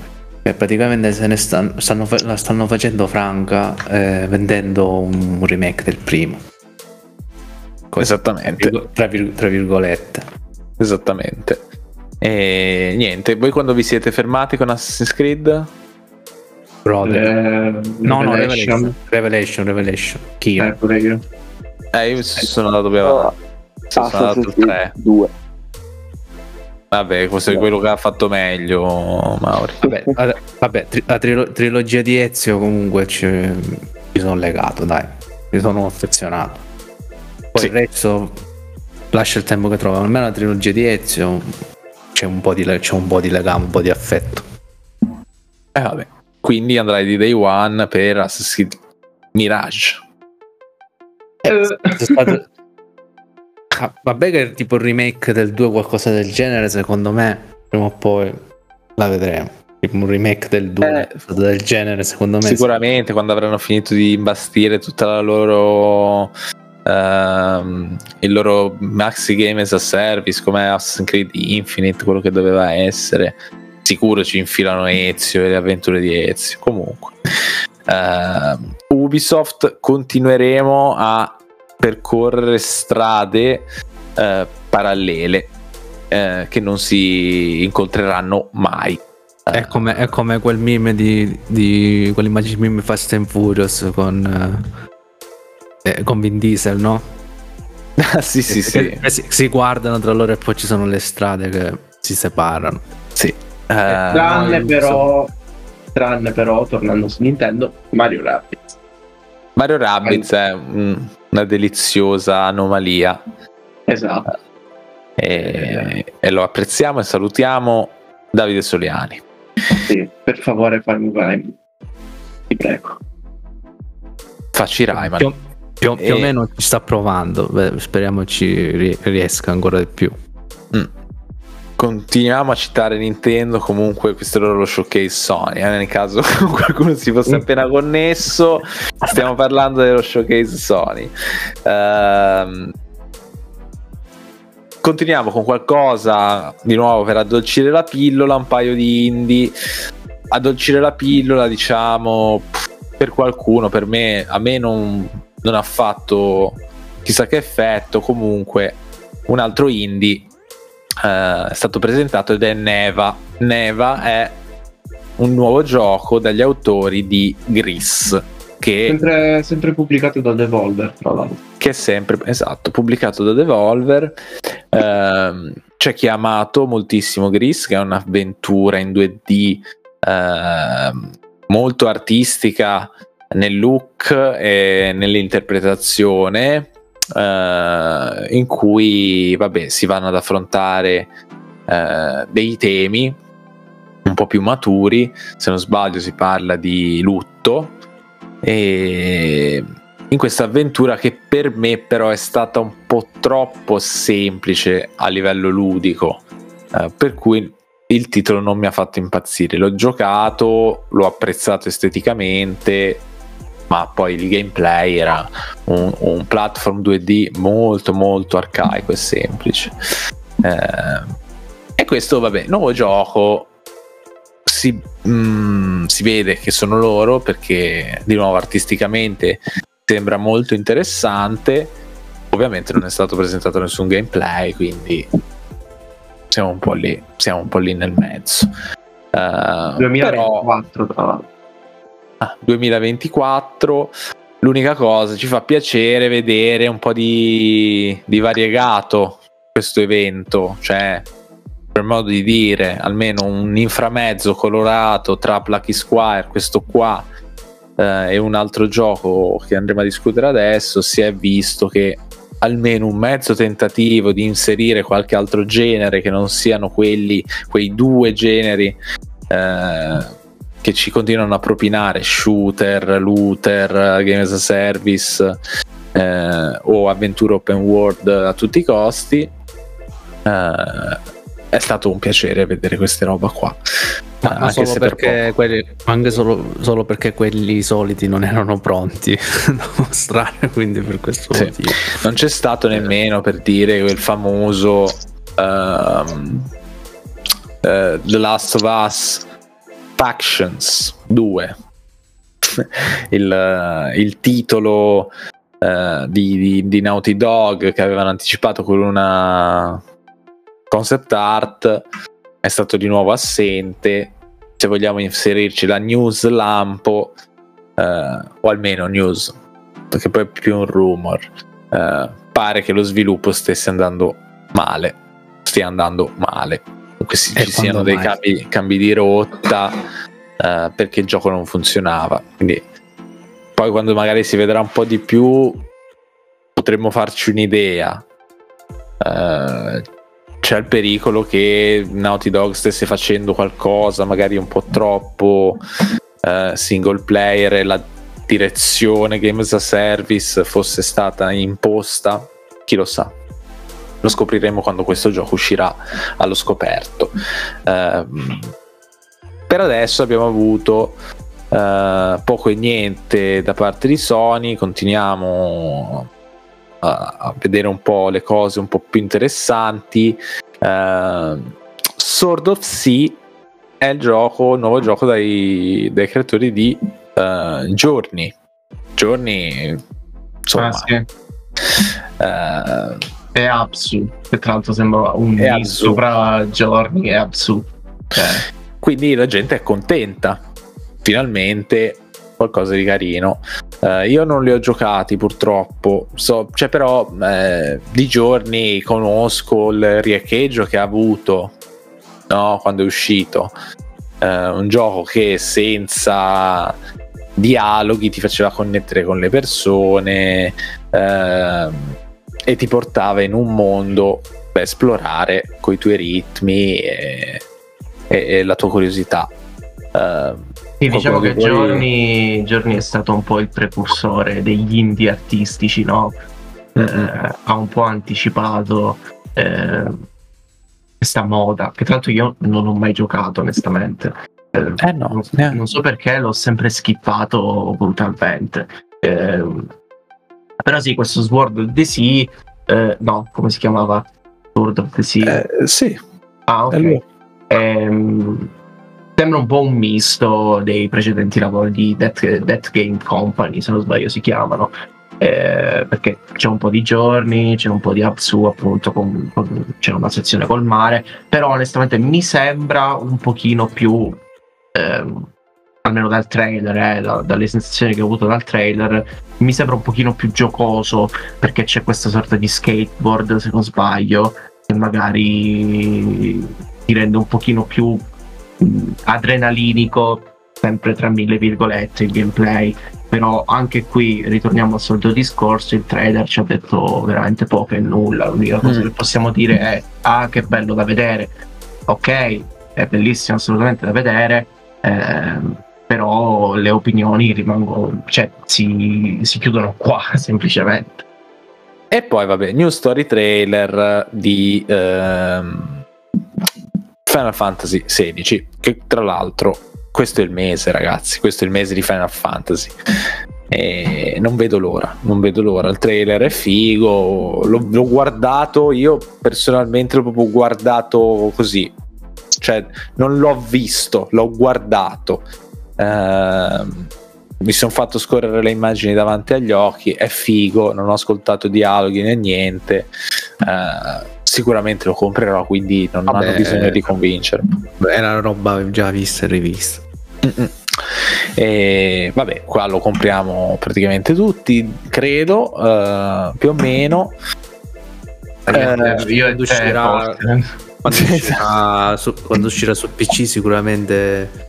E praticamente se ne stanno, stanno la stanno facendo franca eh, vendendo un remake del primo. Esattamente. Tra, vir- tra virgolette. Esattamente. E niente, voi quando vi siete fermati con Assassin's Creed? Brother. Eh, no, no, Revelation. Revelation. Revelation. Chi? Eh, pure io. Eh, io sono andato più avanti. Sono andato Assassin's al Creed 3. 2. Vabbè, questo è quello che ha fatto meglio, Mauri. Vabbè, vabbè, la trilo- trilogia di Ezio comunque ci, mi sono legato, dai, mi sono affezionato. Poi Sì. il resto lascia il tempo che trova, almeno la trilogia di Ezio c'è un po' di, le- c'è un po' di legame, un po' di affetto. Eh, vabbè. Quindi andrai di day one per Assassin's Creed Mirage. È stato- Ah, Vabbè che tipo il remake del 2 o qualcosa del genere, secondo me, prima o poi la vedremo. un remake del 2 Eh, del genere, secondo me. Sicuramente quando avranno finito di imbastire tutta la loro ehm, il loro maxi game as a service come Assassin's Creed Infinite, quello che doveva essere. Sicuro ci infilano Ezio e le avventure di Ezio. Comunque, ehm, Ubisoft continueremo a percorrere strade eh, parallele eh, che non si incontreranno mai. È come, è come quel meme di, di quell'immagine meme Fast and Furious con, eh, eh, con Vin Diesel, no? Ah, sì, sì, sì. Che si, si guardano tra loro e poi ci sono le strade che si separano. sì. Eh, Eh, tranne no, però, tranne però, tornando su Nintendo, Mario Rabbids. Mario Rabbids è un- una deliziosa anomalia Esatto. e, e lo apprezziamo e salutiamo Davide Soliani. Sì, per favore fammi Prime. Ti prego. Facci Rayman. Più, più- più o E- meno ci sta provando. Beh, speriamo ci ri- riesca ancora di più. Mm. Continuiamo a citare Nintendo, comunque questo era lo showcase Sony, eh, nel caso qualcuno si fosse appena connesso, stiamo parlando dello showcase Sony. Ehm, continuiamo con qualcosa di nuovo per addolcire la pillola, un paio di indie. Addolcire la pillola, diciamo, per qualcuno, per me, a me non, non ha fatto chissà che effetto, comunque un altro indie eh, è stato presentato ed è Neva. Neva è un nuovo gioco dagli autori di Gris, che, Sempre, sempre pubblicato da Devolver, tra l'altro. che è sempre esatto, pubblicato da Devolver. Ehm, c'è chi ha amato moltissimo Gris, che è un'avventura in 2D ehm, molto artistica nel look e nell'interpretazione, eh, in cui vabbè, si vanno ad affrontare eh, dei temi un po' più maturi. Se non sbaglio, si parla di lutto. E in questa avventura che per me però è stata un po' troppo semplice a livello ludico, eh, per cui il titolo non mi ha fatto impazzire. L'ho giocato, l'ho apprezzato esteticamente, ma poi il gameplay era un, un platform 2D molto molto arcaico e semplice. Eh, e questo, vabbè, nuovo gioco. Si, mm, si vede che sono loro perché di nuovo artisticamente sembra molto interessante. Ovviamente non è stato presentato nessun gameplay, quindi siamo un po' lì, siamo un po' lì nel mezzo. Eh, però 2024, tra l'altro. Ah, 2024 l'unica cosa ci fa piacere vedere un po' di, di variegato questo evento cioè per modo di dire almeno un inframezzo colorato tra Plucky Squire questo qua eh, e un altro gioco che andremo a discutere adesso si è visto che almeno un mezzo tentativo di inserire qualche altro genere che non siano quelli quei due generi eh, che ci continuano a propinare shooter, looter, game as a service eh, o avventure open world a tutti i costi. Eh, è stato un piacere vedere queste roba qua. Ma Anche solo se per perché quelli, anche solo, solo perché quelli soliti non erano pronti da mostrare, quindi per questo Sì. motivo. Non c'è stato nemmeno per dire quel famoso ehm, eh, The Last of Us Factions 2. il, eh, il titolo eh, di, di- di Naughty Dog che avevano anticipato con una concept art è stato di nuovo assente. Se vogliamo inserirci la news lampo, eh, o almeno news, perché poi è più un rumor. eh, pare che lo sviluppo stesse andando male, stia andando male. Comunque si- E ci siano quando dei mai? cambi, cambi di rotta eh, perché il gioco non funzionava. Quindi poi quando magari si vedrà un po' di più potremmo farci un'idea. Eh, c'è il pericolo che Naughty Dog stesse facendo qualcosa magari un po' troppo eh, single player e la direzione Game as a Service fosse stata imposta, chi lo sa. Lo scopriremo quando questo gioco uscirà allo scoperto. Ehm, per adesso abbiamo avuto uh, poco e niente da parte di Sony, continuiamo a, vedere un po' le cose un po' più interessanti. Uh, Sword of Sea è il gioco, il nuovo gioco dai, dai creatori di uh, Journey. Journey, insomma, Ah, sì. uh, E Apsu, che tra l'altro sembra un sopra Giorni e Apsu. Cioè, quindi la gente è contenta. Finalmente qualcosa di carino. Eh, io non li ho giocati purtroppo, so, cioè però eh, di giorni conosco il rieccheggio che ha avuto no, quando è uscito. Eh, un gioco che senza dialoghi ti faceva connettere con le persone ehm, e ti portava in un mondo da esplorare con i tuoi ritmi e, e- e la tua curiosità. Eh, sì, diciamo che Giorni, Giorni è stato un po' il precursore degli indie artistici, no? Eh, ha un po' anticipato eh, questa moda, che tra l'altro io non ho mai giocato onestamente. Eh, eh no, non, non so perché l'ho sempre skippato brutalmente. Eh, però sì, questo Sword of the Sea, eh, no, come si chiamava? Sword of the Sea. Eh, sì, ah, ok. Ehm, sembra un po' un misto dei precedenti lavori di Death, Death Game Company, se non sbaglio si chiamano. Eh, perché c'è un po' di giorni, c'è un po' di Apsu, appunto, con- con- c'è una sezione col mare. Però onestamente mi sembra un pochino più. ehm, almeno dal trailer, eh, da- dalle sensazioni che ho avuto dal trailer, mi sembra un pochino più giocoso perché c'è questa sorta di skateboard, se non sbaglio, che magari ti rende un pochino più mh, adrenalinico, sempre tra mille virgolette, il gameplay. Però anche qui ritorniamo al solito discorso, il trailer ci ha detto veramente poco e nulla. L'unica cosa Mm. che possiamo dire è: ah, che bello da vedere. Ok, è bellissimo assolutamente da vedere. ehm, però le opinioni rimangono, cioè si, si chiudono qua semplicemente. E poi, vabbè, new story trailer di ehm, Final Fantasy XVI. Che tra l'altro, questo è il mese, ragazzi. Questo è il mese di Final Fantasy. E non vedo l'ora, non vedo l'ora. Il trailer è figo. L'ho, l'ho guardato io personalmente, l'ho proprio guardato così. Cioè, non l'ho visto, l'ho guardato. Ehm, mi sono fatto scorrere le immagini davanti agli occhi, è figo, non ho ascoltato dialoghi né niente. Eh, sicuramente lo comprerò, quindi non Vabbè. hanno bisogno di convincermi. È una roba già vista e rivista. Mm-mm. E vabbè, qua lo compriamo praticamente tutti, credo, eh, più o meno. Eh, io e quando te, uscirà-. Quando uscirà, su, quando uscirà su PC sicuramente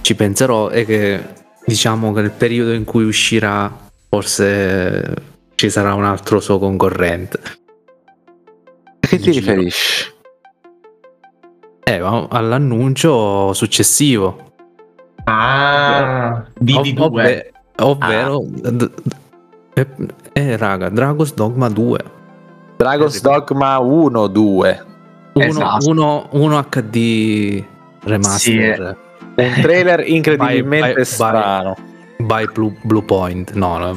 ci penserò e che diciamo che nel periodo in cui uscirà forse ci sarà un altro suo concorrente. A che ti riferisci? Eh, all'annuncio successivo. Ah, DD2. Ovve- ovvero d- d- eh, eh, raga, Dragon's Dogma 2. Dragon's Dogma 1, 2. Uno, Esatto. uno- uno HD remaster Un trailer incredibilmente Vai, vai, strano. by Blue, Blue Point. No, no,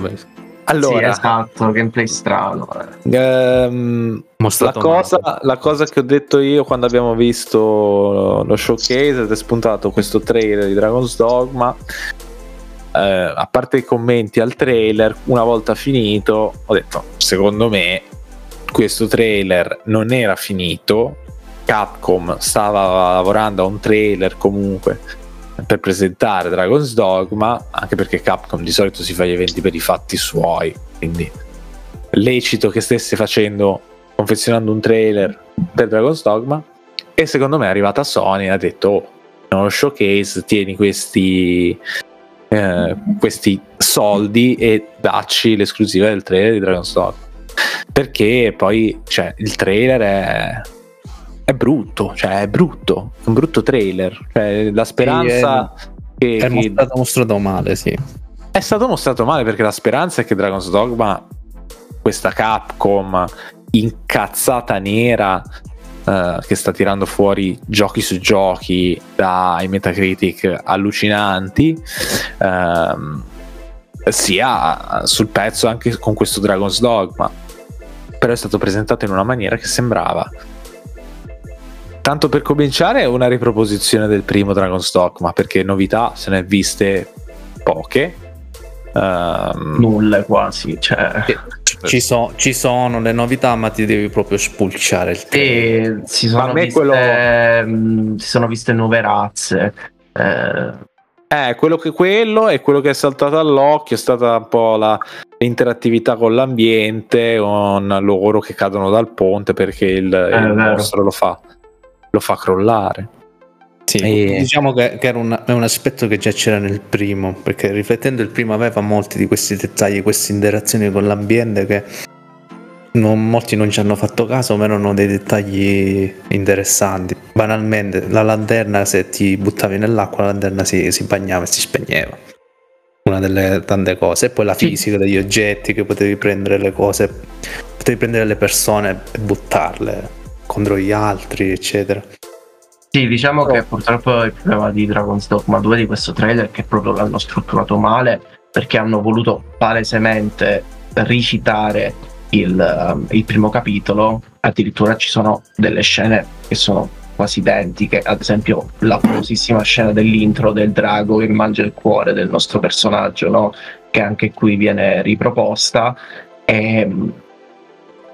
Allora, sì, esatto, gameplay strano. eh. ehm, la, cosa, la cosa che ho detto io quando abbiamo visto lo showcase ed è spuntato questo trailer di Dragon's Dogma. eh, a parte i commenti al trailer, una volta finito, ho detto: Secondo me, questo trailer non era finito. Capcom stava lavorando a un trailer comunque per presentare Dragon's Dogma, anche perché Capcom di solito si fa gli eventi per i fatti suoi, quindi lecito che stesse facendo, confezionando un trailer per Dragon's Dogma. E secondo me è arrivata Sony e ha detto: oh, nello showcase tieni questi, eh, questi soldi e dacci l'esclusiva del trailer di Dragon's Dogma. Perché poi cioè, il trailer è, è brutto, cioè è brutto, è un brutto trailer. Cioè, la speranza che, È che- mostrato, mostrato male, sì. è stato mostrato male perché la speranza è che Dragon's Dogma, questa Capcom incazzata nera, eh, che sta tirando fuori giochi su giochi dai Metacritic allucinanti, ehm, sia sul pezzo anche con questo Dragon's Dogma, però è stato presentato in una maniera che sembrava tanto per cominciare una riproposizione del primo Dragon's Dogma perché novità se ne è viste poche. Um, nulle quasi cioè. ci, so, ci, sono le novità ma ti devi proprio spulciare il tempo. Si sono, viste, quello... mh, si sono viste nuove razze eh, eh, quello che quello è quello che è saltato all'occhio è stata un po' la, l'interattività con l'ambiente, con loro che cadono dal ponte perché il, eh, il mostro lo fa, lo fa crollare. Sì, e... diciamo che, che era un, un, aspetto che già c'era nel primo, perché riflettendo il primo aveva molti di questi dettagli, queste interazioni con l'ambiente che non, molti non ci hanno fatto caso, ma erano dei dettagli interessanti. Banalmente, la lanterna, se ti buttavi nell'acqua, la lanterna si, si bagnava e si spegneva. Una delle tante cose. E poi la fisica degli oggetti, che potevi prendere le cose, potevi prendere le persone e buttarle contro gli altri, eccetera. Sì, diciamo che purtroppo il problema di Dragon's Dogma 2 di questo trailer è che proprio l'hanno strutturato male perché hanno voluto palesemente ricitare il, um, il primo capitolo, addirittura ci sono delle scene che sono quasi identiche, ad esempio la famosissima scena dell'intro del drago che mangia il cuore del nostro personaggio, no? che anche qui viene riproposta. E,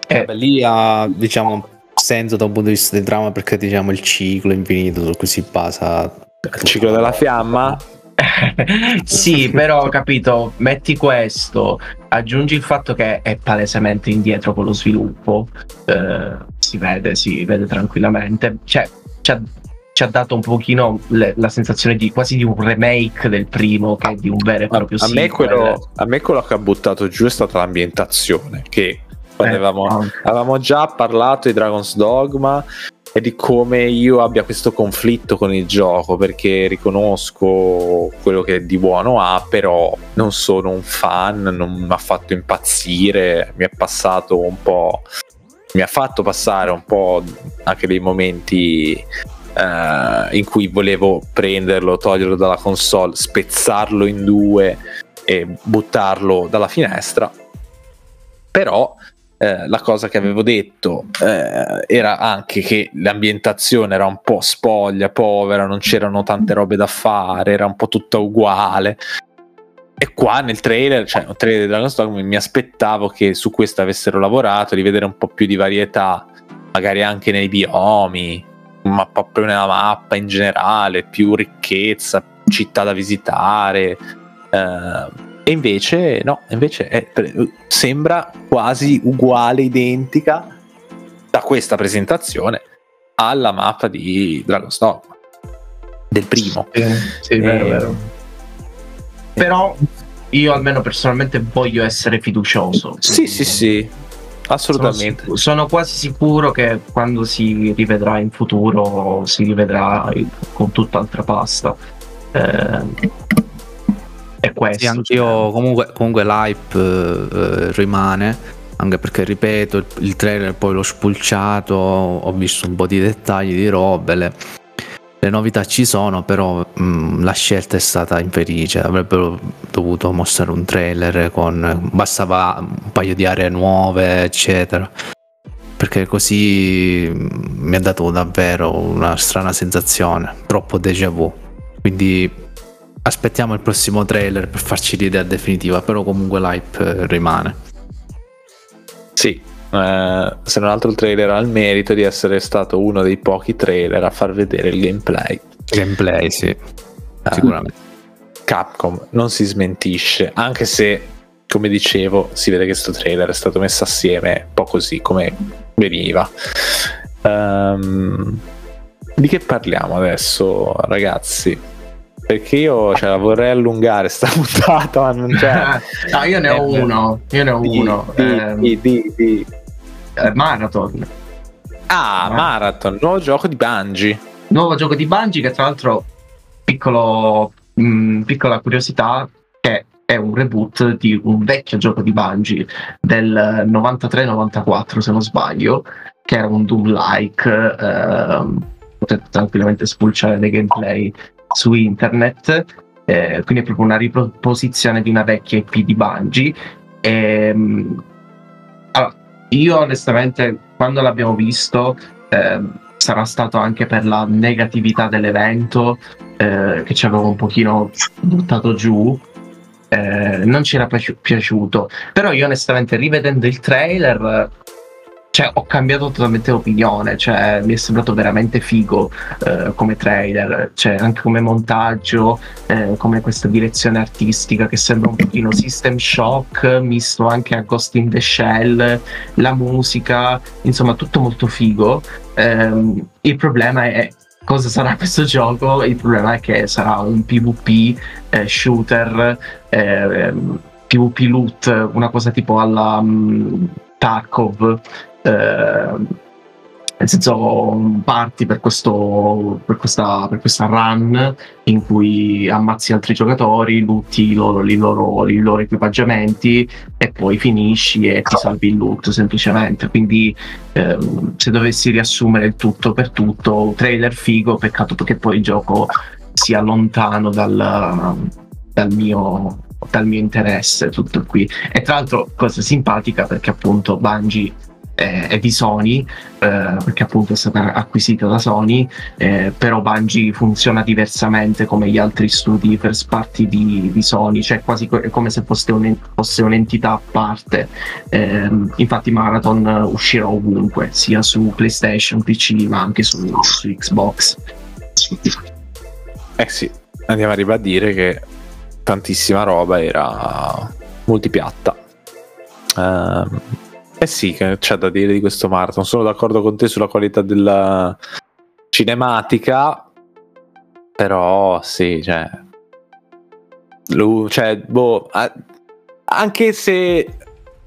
e... Beh, lì ha diciamo senso da un punto di vista del dramma perché diciamo il ciclo infinito su cui si basa il ciclo della fiamma sì, però ho capito, metti questo, aggiungi il fatto che è palesemente indietro con lo sviluppo, eh, si vede, si vede tranquillamente. Cioè, ci ha, ci ha dato un pochino le, la sensazione di quasi di un remake del primo che di un vero e proprio a, a me, quello, a me quello che ha buttato giù è stata l'ambientazione, che avevamo, avevamo già parlato di Dragon's Dogma e di come io abbia questo conflitto con il gioco perché riconosco quello che di buono ha però non sono un fan non mi ha fatto impazzire mi è passato un po' mi ha fatto passare un po' anche dei momenti eh, in cui volevo prenderlo toglierlo dalla console spezzarlo in due e buttarlo dalla finestra. Però eh, la cosa che avevo detto eh, era anche che l'ambientazione era un po' spoglia, povera, non c'erano tante robe da fare, era un po' tutta uguale. E qua nel trailer, cioè nel trailer di Dragon's Dogma, mi aspettavo che su questo avessero lavorato, di vedere un po' più di varietà, magari anche nei biomi, ma proprio nella mappa in generale, più ricchezza, città da visitare. Eh, e invece no, invece è, sembra quasi uguale, identica da questa presentazione alla mappa di Dragon's Dogma del primo. Sì, sì e... vero, vero. Però io almeno personalmente voglio essere fiducioso. Sì, sì, sì. Assolutamente. Sono, sono, quasi sicuro che quando si rivedrà in futuro si rivedrà con tutt'altra pasta. Eh, questo. Sì, anch'io cioè. comunque, comunque l'hype eh, rimane. Anche perché ripeto, il, il, trailer poi l'ho spulciato, ho visto un po' di dettagli di robe. Le, le novità ci sono, però mh, mm, la scelta è stata infelice. Avrebbero dovuto mostrare un trailer con bastava un paio di aree nuove, eccetera. Perché così mm, mi ha dato davvero una strana sensazione, troppo déjà vu. Quindi aspettiamo il prossimo trailer per farci l'idea definitiva, però comunque l'hype eh, rimane. Sì, eh, se non altro il trailer ha il merito di essere stato uno dei pochi trailer a far vedere il gameplay. Gameplay, sì, ah, sicuramente. Capcom non si smentisce, anche se, come dicevo, si vede che questo trailer è stato messo assieme un po' così come veniva. Um, di che parliamo adesso, ragazzi? Perché io cioè, la vorrei allungare sta puntata, ma non c'è. no, io ne ho eh, uno. Io ne ho di, uno. Di, eh, di, di, di. Eh, Marathon. Ah, Marathon, nuovo gioco di Bungie. Nuovo gioco di Bungie che tra l'altro, piccolo, mh, mm, piccola curiosità, che è un reboot di un vecchio gioco di Bungie del 93-94 se non sbaglio, che era un Doom-like, ehm, potete tranquillamente spulciare dei gameplay su internet, eh, quindi è proprio una riproposizione di una vecchia IP di Bungie. E, ehm, allora, io onestamente quando l'abbiamo visto eh, sarà stato anche per la negatività dell'evento eh, che ci aveva un pochino buttato giù eh, non ci era piaci- piaciuto però io onestamente rivedendo il trailer cioè, ho cambiato totalmente opinione, cioè, mi è sembrato veramente figo eh, come trailer, cioè, anche come montaggio, eh, come questa direzione artistica che sembra un pochino System Shock, misto anche a Ghost in the Shell, la musica, insomma tutto molto figo. Eh, il problema è cosa sarà questo gioco, il problema è che sarà un PvP eh, shooter, PvP eh, loot, una cosa tipo alla... Um, Tarkov Ehm, nel senso parti per, questo, per, questa, per, questa, run in cui ammazzi altri giocatori, lutti i loro, i, loro, i loro, equipaggiamenti e poi finisci e ti salvi il loot semplicemente. Quindi ehm, se dovessi riassumere il tutto per tutto, trailer figo, peccato perché poi il gioco sia lontano dal, dal mio dal mio interesse tutto qui e tra l'altro cosa simpatica perché appunto Bungie è, è di Sony, eh, perché appunto è stata acquisita da Sony, eh, però Bungie funziona diversamente come gli altri studi first party di, di Sony, cioè quasi co- come se fosse, un, fosse, un'entità a parte. Eh, infatti Marathon uscirà ovunque, sia su PlayStation, PC, ma anche su, su Xbox. Eh sì, andiamo a ribadire che tantissima roba era multipiatta. Uh, eh sì, c'è da dire di questo marathon. Sono d'accordo con te sulla qualità della cinematica, però sì, cioè, lui, cioè boh, anche se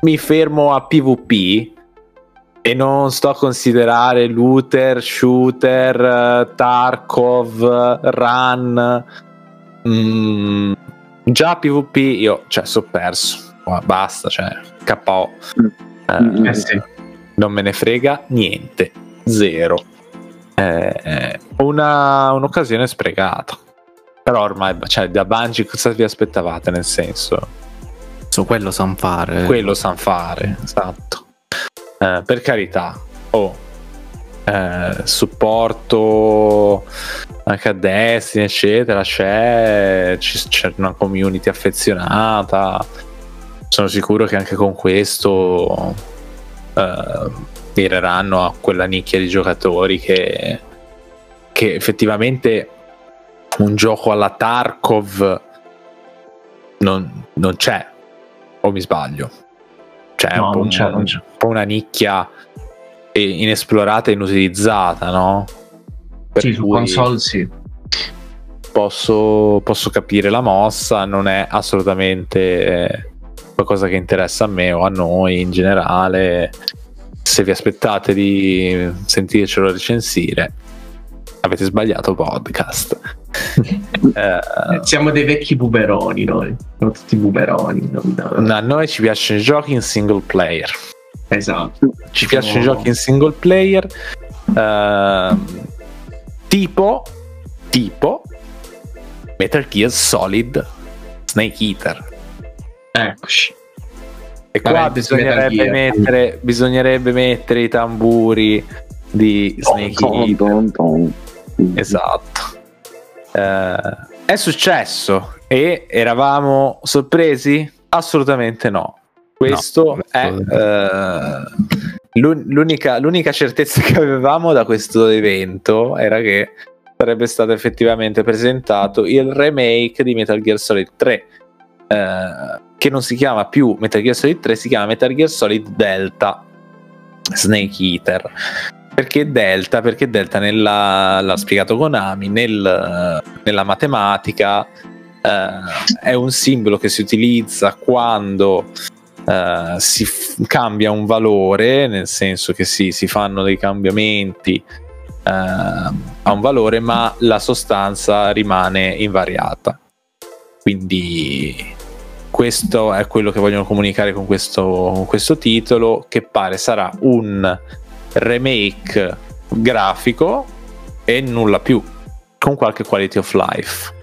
mi fermo a PvP e non sto a considerare looter, shooter, Tarkov, run, mm, già PvP io, cioè, sono perso. Basta, cioè, KO. Mm eh, eh sì. Non me ne frega niente, zero. Eh, una, un'occasione sprecata. Però ormai, cioè, da Bungie cosa vi aspettavate nel senso? Su quello san fare. Quello san fare, esatto. Eh, per carità, oh, eh, supporto anche a Destiny, eccetera. C'è, c'è una community affezionata sono sicuro che anche con questo uh, mireranno a quella nicchia di giocatori che, che effettivamente un gioco alla Tarkov non, non c'è. O mi sbaglio? Cioè no, un, po un, c'è, un, po' una nicchia inesplorata e inutilizzata no? Per sì, su console sì. Posso, posso capire la mossa non è assolutamente qualcosa che interessa a me o a noi in generale. Se vi aspettate di sentircelo recensire, avete sbagliato podcast. eh, Siamo dei vecchi buberoni noi, siamo tutti buberoni. No, a noi ci piacciono i giochi in single player. Esatto. Ci piacciono i giochi in single player. Uh, tipo, tipo Metal Gear Solid Snake Eater. Eccoci. E qua Vabbè, bisognerebbe mettere, bisognerebbe mettere, i tamburi di Snake Eater. Esatto. Eh, è successo e eravamo sorpresi? Assolutamente no. Questo no, è eh, l'unica, l'unica certezza che avevamo da questo evento era che sarebbe stato effettivamente presentato il remake di Metal Gear Solid 3 eh, che non si chiama più Metal Gear Solid 3, si chiama Metal Gear Solid Delta Snake Eater. Perché Delta? Perché Delta nella, l'ha spiegato Konami, nel, nella matematica eh, è un simbolo che si utilizza quando eh, si f- cambia un valore, nel senso che si, si fanno dei cambiamenti eh, a un valore, ma la sostanza rimane invariata. Quindi questo è quello che vogliono comunicare con questo, con questo titolo, che pare sarà un remake grafico e nulla più, con qualche quality of life.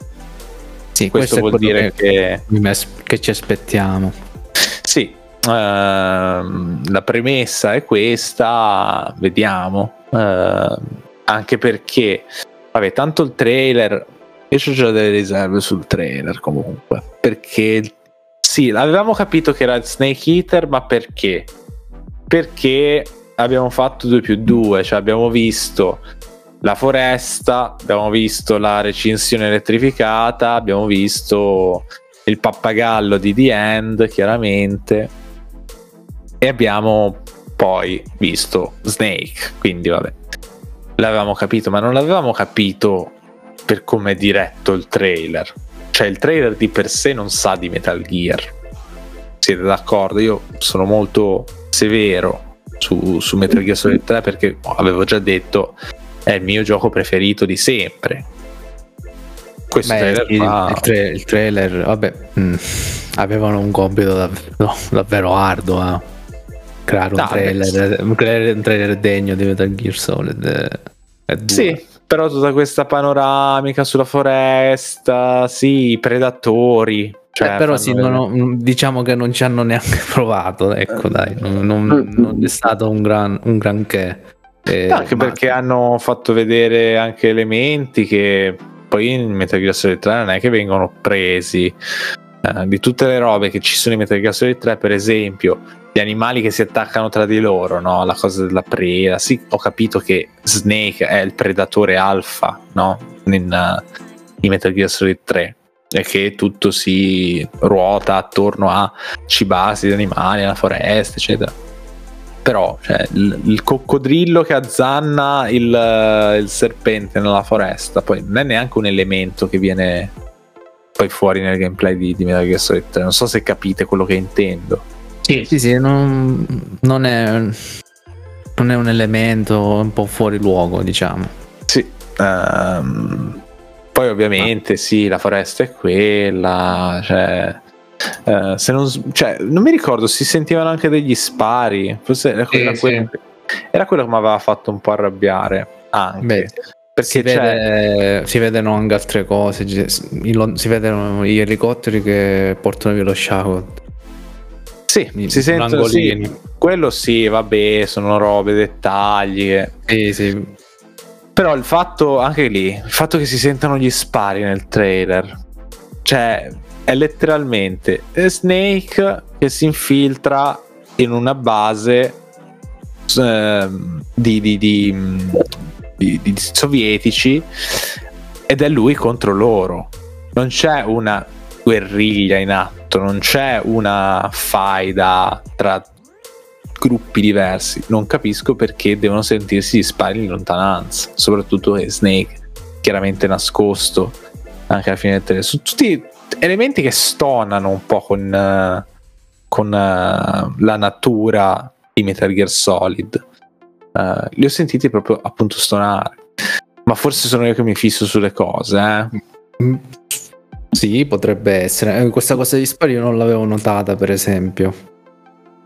Sì, questo, questo vuol dire che, che... che ci aspettiamo. Sì, ehm, la premessa è questa, vediamo. Ehm, anche perché, vabbè, tanto il trailer, io ho già delle riserve sul trailer comunque, perché sì, avevamo capito che era Snake Eater, ma perché? Perché abbiamo fatto 2 più 2, cioè abbiamo visto la foresta, abbiamo visto la recinzione elettrificata, abbiamo visto il pappagallo di The End, chiaramente, e abbiamo poi visto Snake, quindi vabbè, l'avevamo capito, ma non l'avevamo capito per come è diretto il trailer. Cioè il trailer di per sé non sa di Metal Gear. Siete d'accordo? Io sono molto severo su, su Metal Gear Solid 3 perché avevo già detto è il mio gioco preferito di sempre. Questo Beh, trailer, il, fa... il, tra- il, trailer, vabbè, mh, mm, avevano un compito davvero, davvero arduo a creare un, trailer, un, trailer, un trailer degno di Metal Gear Solid. Sì, però tutta questa panoramica sulla foresta, sì, i predatori. Cioè, eh, però sì, non, diciamo che non ci hanno neanche provato, ecco dai, non, non, non è stato un, gran, un granché. Eh, anche ma... perché hanno fatto vedere anche elementi che poi in Metal Gear Solid 3 non è che vengono presi. Uh, di tutte le robe che ci sono in Metal Gear Solid 3, per esempio, gli animali che si attaccano tra di loro, no? la cosa della preda. Sì, ho capito che Snake è il predatore alfa no? in, uh, in Metal Gear Solid 3 e che tutto si ruota attorno a cibarsi di animali, alla foresta, eccetera però cioè, il, il, coccodrillo che azzanna il, il, serpente nella foresta poi non è neanche un elemento che viene poi fuori nel gameplay di, di Metal Gear Solid 3 non so se capite quello che intendo sì sì, sì non, non, è, non è un elemento un po' fuori luogo diciamo sì um, poi ovviamente ah. sì la foresta è quella cioè Uh, se non, cioè, non mi ricordo, si sentivano anche degli spari. Forse era, quella, sì, quella, sì. era quello che mi aveva fatto un po' arrabbiare. Anche. Beh, perché si, vede, si, vedono anche altre cose. Si vedono gli elicotteri che portano via lo sciago. Sì, si sentono sì, quello sì, vabbè, sono robe, dettagli. Sì, sì. Però il fatto, anche lì, il fatto che si sentano gli spari nel trailer, cioè, è letteralmente Snake che si infiltra in una base eh, di, di, di, di, sovietici ed è lui contro loro. Non c'è una guerriglia in atto, non c'è una faida tra gruppi diversi. Non capisco perché devono sentirsi gli spari in lontananza, soprattutto Snake, chiaramente nascosto anche alla fine del trailer. Su tutti elementi che stonano un po' con, uh, con uh, la natura di Metal Gear Solid. Uh, li ho sentiti proprio appunto stonare. Ma forse sono io che mi fisso sulle cose, eh? Mm. Sì, potrebbe essere. Questa cosa di spari io non l'avevo notata, per esempio.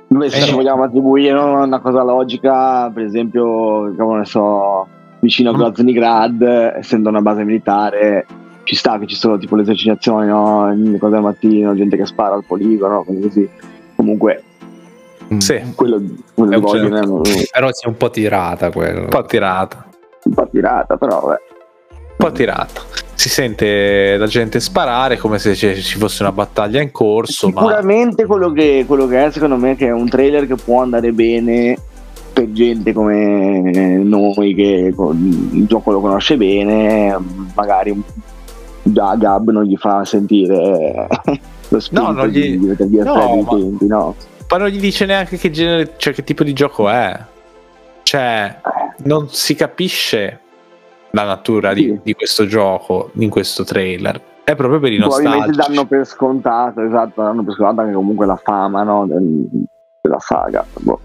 Noi se eh. ci vogliamo attribuire una cosa logica, per esempio, come ne so, vicino a Groznygrad, essendo una base militare, ci sta che ci sono tipo le esercitazioni, no? Le cose al mattino, gente che spara al poligono, così. Comunque, mm. sì. quello, quello voglio, certo. Però si è un po' tirata quello. Un po' tirata. Un po' tirata, però vabbè. Po' tirata. Si sente la gente sparare come se ci fosse una battaglia in corso. Sicuramente ma... quello, che, quello che è, secondo me, che è un trailer che può andare bene per gente come noi che il gioco lo conosce bene, magari già Gab non gli fa sentire lo spirito no, non gli... di, di no, tempi, no. Ma non gli dice neanche che genere, cioè che tipo di gioco è. Cioè, non si capisce la natura di, di questo gioco in questo trailer. È proprio per i nostalgici. danno per scontato, esatto, danno per scontato anche comunque la fama no, del, della saga. Boh.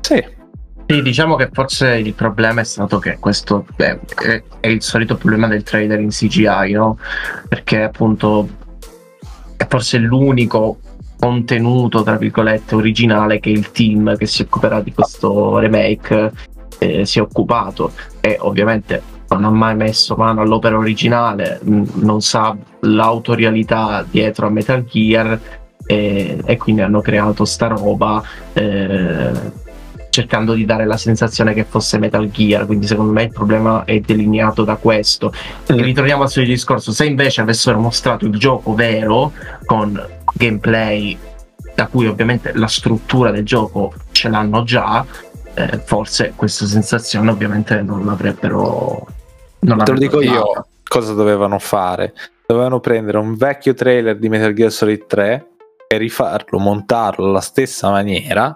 Sì. Sì, diciamo che forse il problema è stato che questo è, è il solito problema del trailer in CGI, no? Perché appunto è forse l'unico contenuto, tra virgolette, originale che il team che si occuperà di questo remake eh, si è occupato e ovviamente non ha mai messo mano all'opera originale, non sa l'autorialità dietro a Metal Gear e, e quindi hanno creato sta roba eh, cercando di dare la sensazione che fosse Metal Gear, quindi secondo me il problema è delineato da questo. Mm. Ritorniamo al suo discorso, se invece avessero mostrato il gioco vero con gameplay da cui ovviamente la struttura del gioco ce l'hanno già, eh, forse questa sensazione ovviamente non l'avrebbero... Non Te lo dico io cosa dovevano fare. Dovevano prendere un vecchio trailer di Metal Gear Solid 3 e rifarlo, montarlo alla stessa maniera,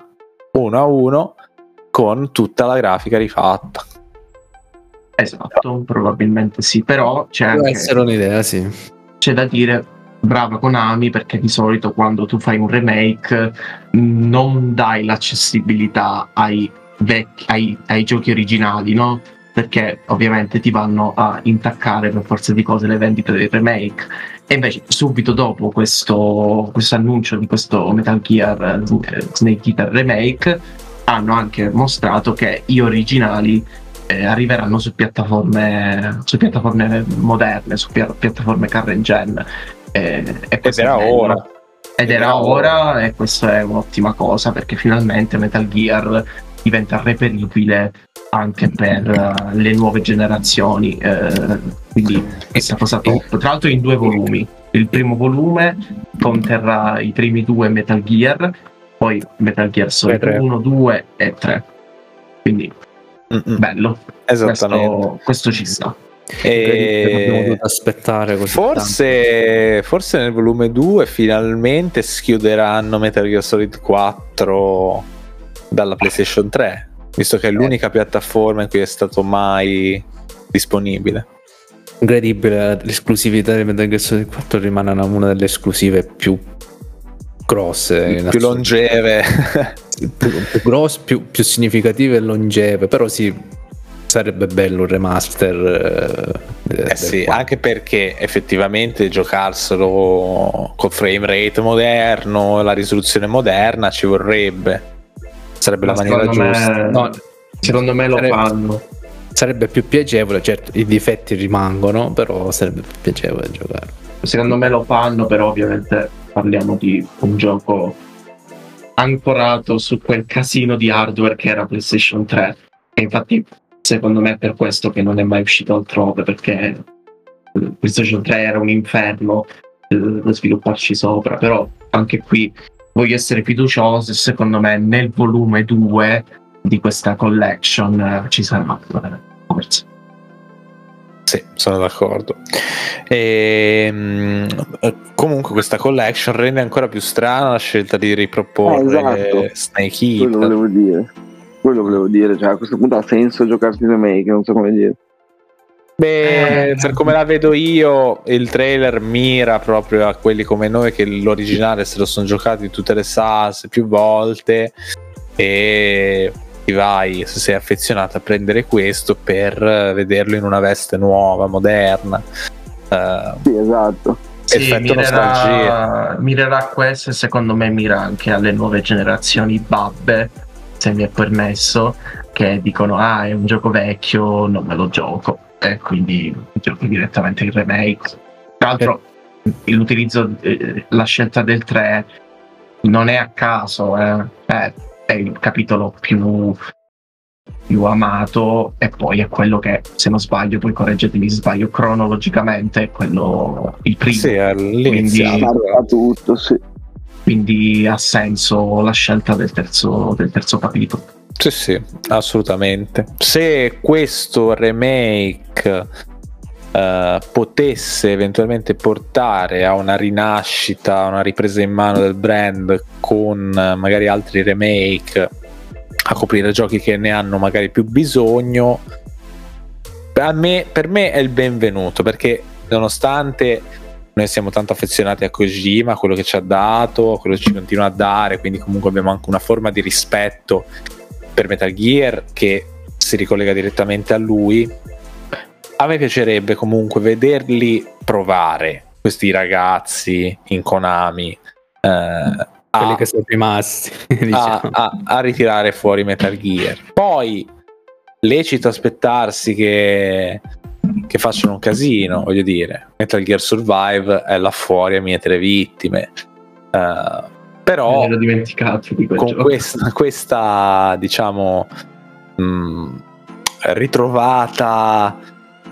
uno a uno, con tutta la grafica rifatta. Esatto, probabilmente sì, però c'è Può anche, essere un'idea, sì. C'è da dire brava Konami perché di solito quando tu fai un remake non dai l'accessibilità ai, vecchi, ai, ai giochi originali, no? Perché ovviamente ti vanno a intaccare per forza di cose le vendite dei remake. E invece subito dopo questo, questo annuncio di questo Metal Gear eh, Snake Eater remake hanno anche mostrato che gli originali eh, arriveranno su piattaforme, su piattaforme moderne, su pia- piattaforme current gen. Eh, e ed era ora. Ed, ed era, era ora, ora e questa è un'ottima cosa perché finalmente Metal Gear diventa reperibile anche per uh, le nuove generazioni. Uh, quindi questa cosa top. Tra l'altro in due volumi. Il primo volume conterrà i primi due Metal Gear poi Metal Gear Solid 1, 2 e 3. Quindi Mm-mm. bello. Esattamente. Questo, questo ci sta. E... aspettare così forse, forse, nel volume 2 finalmente schiuderanno Metal Gear Solid 4 dalla PlayStation 3 visto che è l'unica piattaforma in cui è stato mai disponibile incredibile l'esclusività di Metal Gear Solid 4 rimane una delle esclusive più grosse, più longeve, più, più, grosse, più, più significative e longeve, però sì, sarebbe bello un remaster. Eh, eh sì, anche perché effettivamente giocarselo con frame rate moderno, la risoluzione moderna ci vorrebbe. Sarebbe Ma la maniera giusta. Me, no, secondo me lo sarebbe, fanno. Sarebbe più piacevole, certo i difetti rimangono, però sarebbe più piacevole giocare. Secondo me lo fanno, però ovviamente parliamo di un gioco ancorato su quel casino di hardware che era PlayStation 3 e infatti secondo me è per questo che non è mai uscito altrove perché PlayStation 3 era un inferno eh, da svilupparci sopra però anche qui voglio essere fiducioso e secondo me nel volume 2 di questa collection eh, ci sarà forse sì, sono d'accordo. E, ehm, comunque questa collection rende ancora più strana la scelta di riproporre eh, esatto. Snake Eater. Quello volevo dire. Quello volevo dire, cioè a questo punto ha senso giocarsi in remake, non so come dire. Beh, per come la vedo io, il trailer mira proprio a quelli come noi che l'originale se lo sono giocati in tutte le salse più volte e vai, se sei affezionato a prendere questo per vederlo in una veste nuova, moderna. Uh, sì, esatto. Sì, mirerà, mirerà a questo e secondo me mira anche alle nuove generazioni babbe, se mi è permesso, che dicono ah è un gioco vecchio, non me lo gioco e quindi gioco direttamente il remake. Tra l'altro eh. l'utilizzo, eh, la scelta del 3 non è a caso, eh. Eh, è il capitolo più, più amato e poi è quello che, se non sbaglio, poi correggetemi se sbaglio, cronologicamente è quello il primo. Sì, all'inizio. Quindi, tutto, sì. quindi ha senso la scelta del terzo, del terzo capitolo. Sì, sì, assolutamente. Se questo remake uh, potesse eventualmente portare a una rinascita, una ripresa in mano del brand con uh, magari altri remake a coprire giochi che ne hanno magari più bisogno, me, per me è il benvenuto perché nonostante noi siamo tanto affezionati a Kojima, a quello che ci ha dato, a quello che ci continua a dare, quindi comunque abbiamo anche una forma di rispetto per Metal Gear che si ricollega direttamente a lui a me piacerebbe comunque vederli provare questi ragazzi in Konami eh, quelli a, che sono rimasti a, diciamo. a- a ritirare fuori Metal Gear. Poi lecito aspettarsi che, che facciano un casino, voglio dire. Metal Gear Survive è là fuori a mietere vittime. Eh, però Mi ero dimenticato di quel con gioco. questa, questa diciamo mh, ritrovata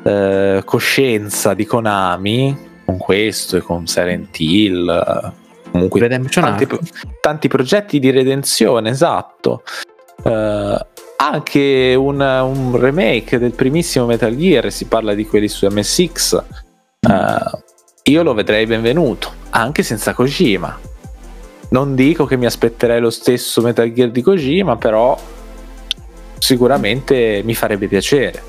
eh, coscienza di Konami con questo e con Silent Hill comunque tanti, tanti progetti di redenzione esatto. Eh, anche un, un remake del primissimo Metal Gear si parla di quelli su MSX eh, io lo vedrei benvenuto anche senza Kojima non dico che mi aspetterei lo stesso Metal Gear di Kojima, però sicuramente mi farebbe piacere.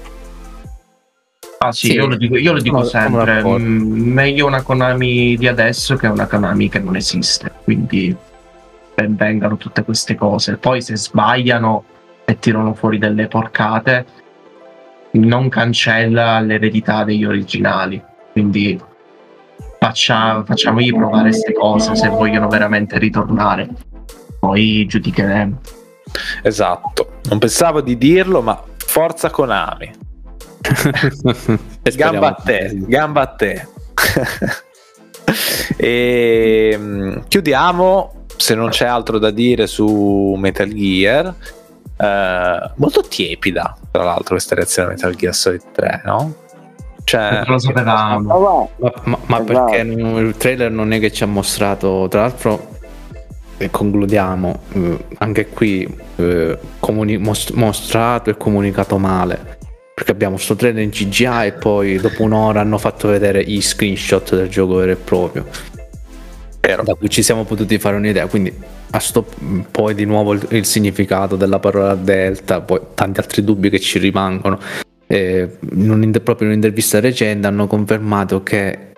Ah sì, Sì. io lo dico, io lo dico sono sempre. d'accordo. mm, meglio una Konami di adesso che una Konami che non esiste. Quindi ben vengano tutte queste cose. Poi se sbagliano e tirano fuori delle porcate, non cancella l'eredità degli originali. Quindi faccia- facciamogli provare queste cose se vogliono veramente ritornare. Poi giudicheremo. Esatto, non pensavo di dirlo, ma forza Konami. E Gamba a te, gamba a te. e chiudiamo, se non c'è altro da dire su Metal Gear. eh, molto tiepida, tra l'altro, questa reazione a Metal Gear Solid 3, no? Cioè, Non lo sapevamo. Ma Ma, ma- Esatto. perché il trailer non è che ci ha mostrato, tra l'altro, e concludiamo, eh, anche qui eh, comuni- mos- mostrato e comunicato male. Perché abbiamo sto trailer in CGI e poi dopo un'ora hanno fatto vedere i screenshot del gioco vero e proprio. vero. Da cui ci siamo potuti fare un'idea. Quindi a sto poi di nuovo il, il significato della parola delta, poi tanti altri dubbi che ci rimangono. Eh, in un- proprio in un'intervista recente hanno confermato che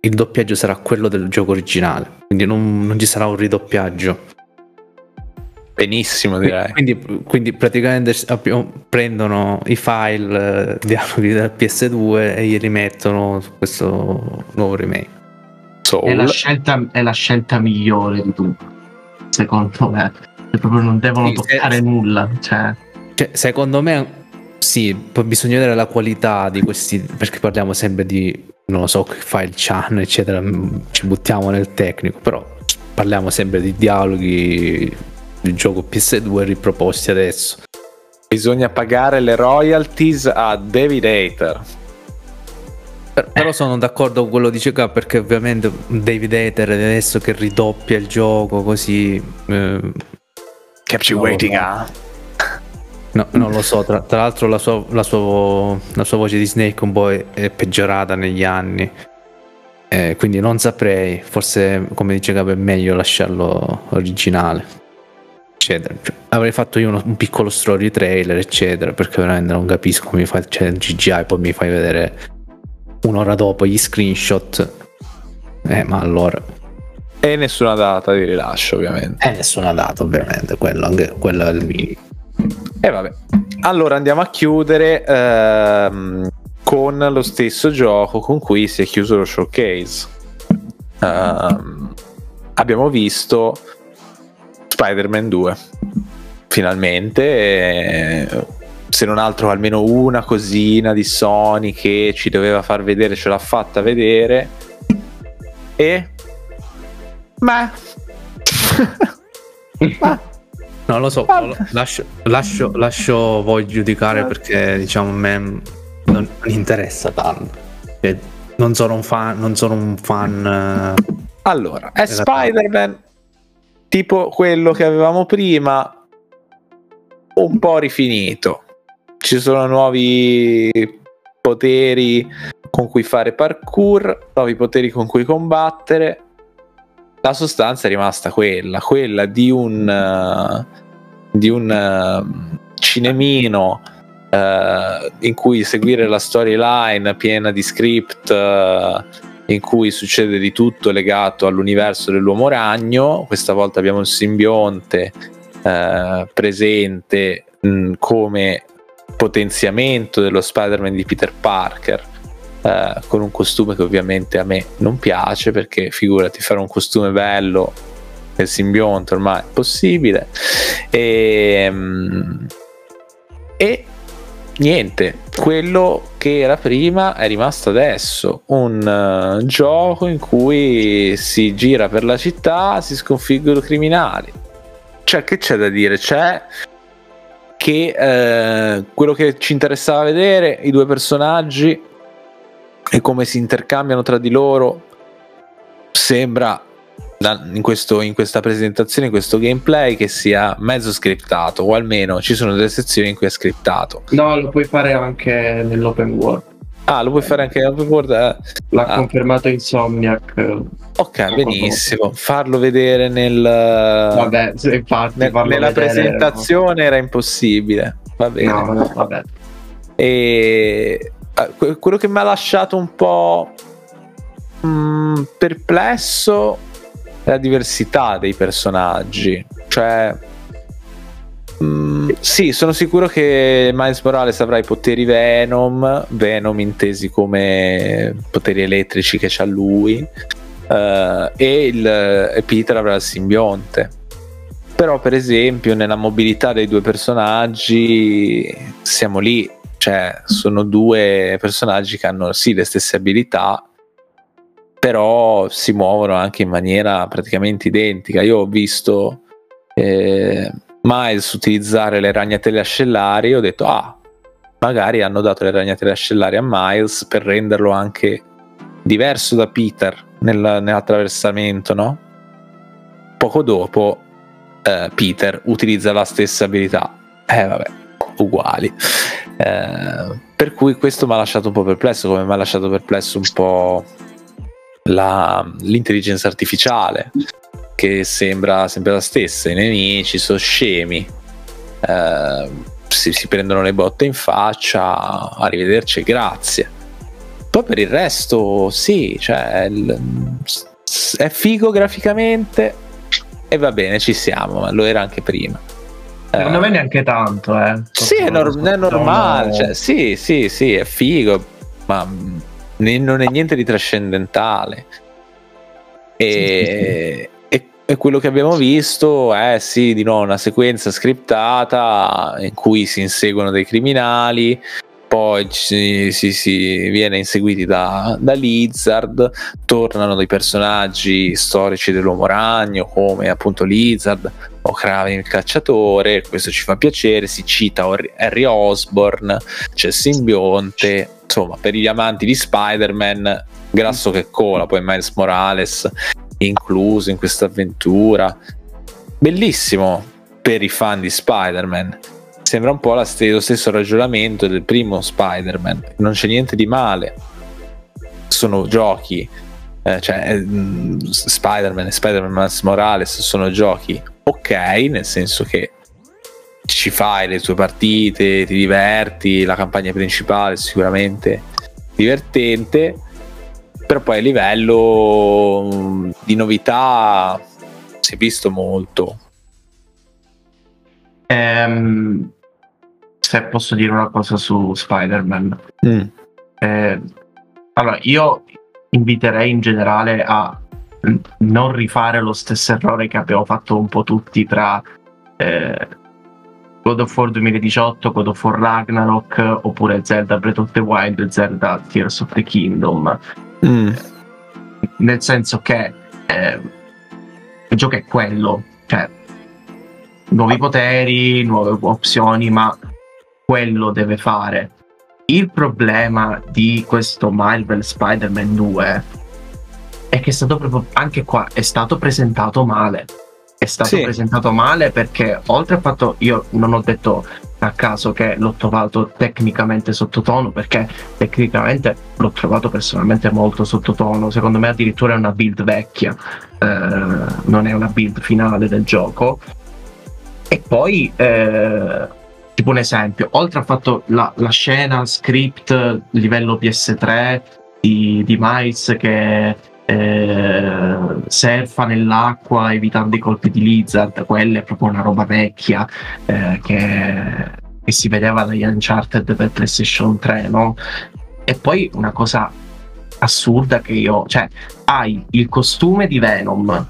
il doppiaggio sarà quello del gioco originale, quindi non, non ci sarà un ridoppiaggio. benissimo direi. Quindi, quindi praticamente prendono i file eh, dialoghi del PS2 e li rimettono su questo nuovo remake. Soul. È la, scelta, è la scelta migliore di tutti, secondo me. Cioè, proprio non devono Sì, toccare se- nulla. Cioè, Cioè, secondo me sì, poi bisogna vedere la qualità di questi, perché parliamo sempre di, non lo so, che fa il Chan, eccetera, mm, ci buttiamo nel tecnico, però parliamo sempre di dialoghi di gioco PS2 riproposti adesso. Bisogna pagare le royalties a David Hater. Per- Però sono d'accordo con quello che dice qua perché ovviamente David Hater adesso che ridoppia il gioco così... eh, Kept you No, waiting, ah. No, non lo so, tra, tra l'altro la sua, la, sua, la sua voce di Snake un po' è, è peggiorata negli anni, Eh, quindi non saprei, forse come dice Capo è meglio lasciarlo originale, eccetera. Cioè, avrei fatto io uno- un piccolo story trailer, eccetera, perché veramente non capisco come mi fai, c'è il CGI, poi mi fai vedere un'ora dopo gli screenshot, eh, ma allora... E nessuna data di rilascio, ovviamente. Eh, nessuna data ovviamente, quello, anche quello è il minimo. E vabbè. Allora andiamo a chiudere ehm, con lo stesso gioco con cui si è chiuso lo showcase. Ehm, abbiamo visto Spider-Man 2. Finalmente. e se non altro almeno una cosina di Sony che ci doveva far vedere, ce l'ha fatta vedere. E... Ma... Non lo so, Ah. lascio, lascio, lascio voi giudicare perché diciamo a me non, non interessa tanto. Cioè, non sono un fan, non sono un fan. eh, Allora, è. Spider-Man tipo quello che avevamo prima, un po' rifinito. Ci sono nuovi poteri con cui fare parkour, nuovi poteri con cui combattere. La sostanza è rimasta quella, quella di un, eh, di un eh, cinemino eh, in cui seguire la storyline piena di script in cui succede di tutto legato all'universo dell'uomo ragno. Questa volta abbiamo il simbionte presente mh, come potenziamento dello Spider-Man di Peter Parker. Eh, con un costume che ovviamente a me non piace perché figurati fare un costume bello del simbionte ormai è possibile. E, mm, e niente quello che era prima è rimasto adesso un uh, gioco in cui si gira per la città si sconfiggono criminali. Cioè che c'è da dire? C'è che eh, quello che ci interessava vedere i due personaggi e come si intercambiano tra di loro sembra in, questo, in, questa presentazione, in questo gameplay, che sia mezzo scriptato, o almeno ci sono delle sezioni in cui è scriptato. No, lo puoi fare anche nell'open world. Ah, lo puoi fare anche nell'open world? Eh. L'ha ah. confermato Insomniac. Ok, benissimo. Farlo vedere nel. Vabbè, infatti, nel, nella vedere, presentazione no. era impossibile. Va bene. No, no, vabbè. E quello che mi ha lasciato un po' mh, mm, perplesso la diversità dei personaggi. Cioè, mh, mm, sì, sono sicuro che Miles Morales avrà i poteri Venom, Venom intesi come poteri elettrici che c'ha lui, uh, e, il, e Peter avrà il simbionte. Però, per esempio, nella mobilità dei due personaggi siamo lì, cioè sono due personaggi che hanno sì le stesse abilità, però si muovono anche in maniera praticamente identica. Io ho visto eh, Miles utilizzare le ragnatele ascellari ho detto, ah, magari hanno dato le ragnatele ascellari a Miles per renderlo anche diverso da Peter nel, nell'attraversamento, no? Poco dopo eh, Peter utilizza la stessa abilità. Eh vabbè, uguali. Eh, per cui questo mi ha lasciato un po' perplesso, come mi ha lasciato perplesso un po' la, l'intelligenza artificiale che sembra sempre la stessa, i nemici sono scemi, eh, si, si, prendono le botte in faccia, arrivederci, grazie. Poi per il resto sì, cioè, il, è figo graficamente e va bene, ci siamo, ma lo era anche prima. Secondo eh, me neanche tanto, eh. Sì, è, nor- è normale, cioè, sì, sì, sì, è figo, ma non è niente di trascendentale. E, e, e, quello che abbiamo visto è sì, di nuovo una sequenza scriptata in cui si inseguono dei criminali, poi si, si, si viene inseguiti da, da, Lizard, tornano dei personaggi storici dell'uomo ragno come appunto Lizard o Kraven il cacciatore, questo ci fa piacere, si cita Harry Osborne, c'è simbionte, insomma per gli amanti di Spider-Man, grasso che cola, poi Miles Morales incluso in questa avventura, bellissimo per i fan di Spider-Man sembra un po' lo stesso ragionamento del primo Spider-Man. Non c'è niente di male. Sono giochi, eh, cioè eh, Spider-Man e Spider-Man Morales sono giochi ok, nel senso che ci fai le tue partite, ti diverti, la campagna principale è sicuramente divertente, però poi a livello di novità si è visto molto. Um, se posso dire una cosa su Spider-Man. Mm. Eh, allora, io inviterei in generale a non rifare lo stesso errore che abbiamo fatto un po' tutti tra eh, God of War 2018, God of War Ragnarok oppure Zelda Breath of the Wild Zelda Tears of the Kingdom. Mm. Nel senso che eh, il gioco è quello, cioè nuovi poteri, nuove opzioni, ma quello deve fare. Il problema di questo Marvel Spider-Man 2 è che è stato proprio anche qua è stato presentato male. È stato sì. presentato male perché oltre al fatto io non ho detto a caso che l'ho trovato tecnicamente sottotono perché tecnicamente l'ho trovato personalmente molto sottotono secondo me addirittura è una build vecchia eh, non è una build finale del gioco e poi eh, tipo un esempio, oltre al fatto la, la scena script livello PS3 di, di Miles che eh, surfa nell'acqua evitando i colpi di Lizard, quella è proprio una roba vecchia eh, che, che, si vedeva dagli Uncharted per PlayStation 3, no? e poi una cosa assurda che io, cioè, hai il costume di Venom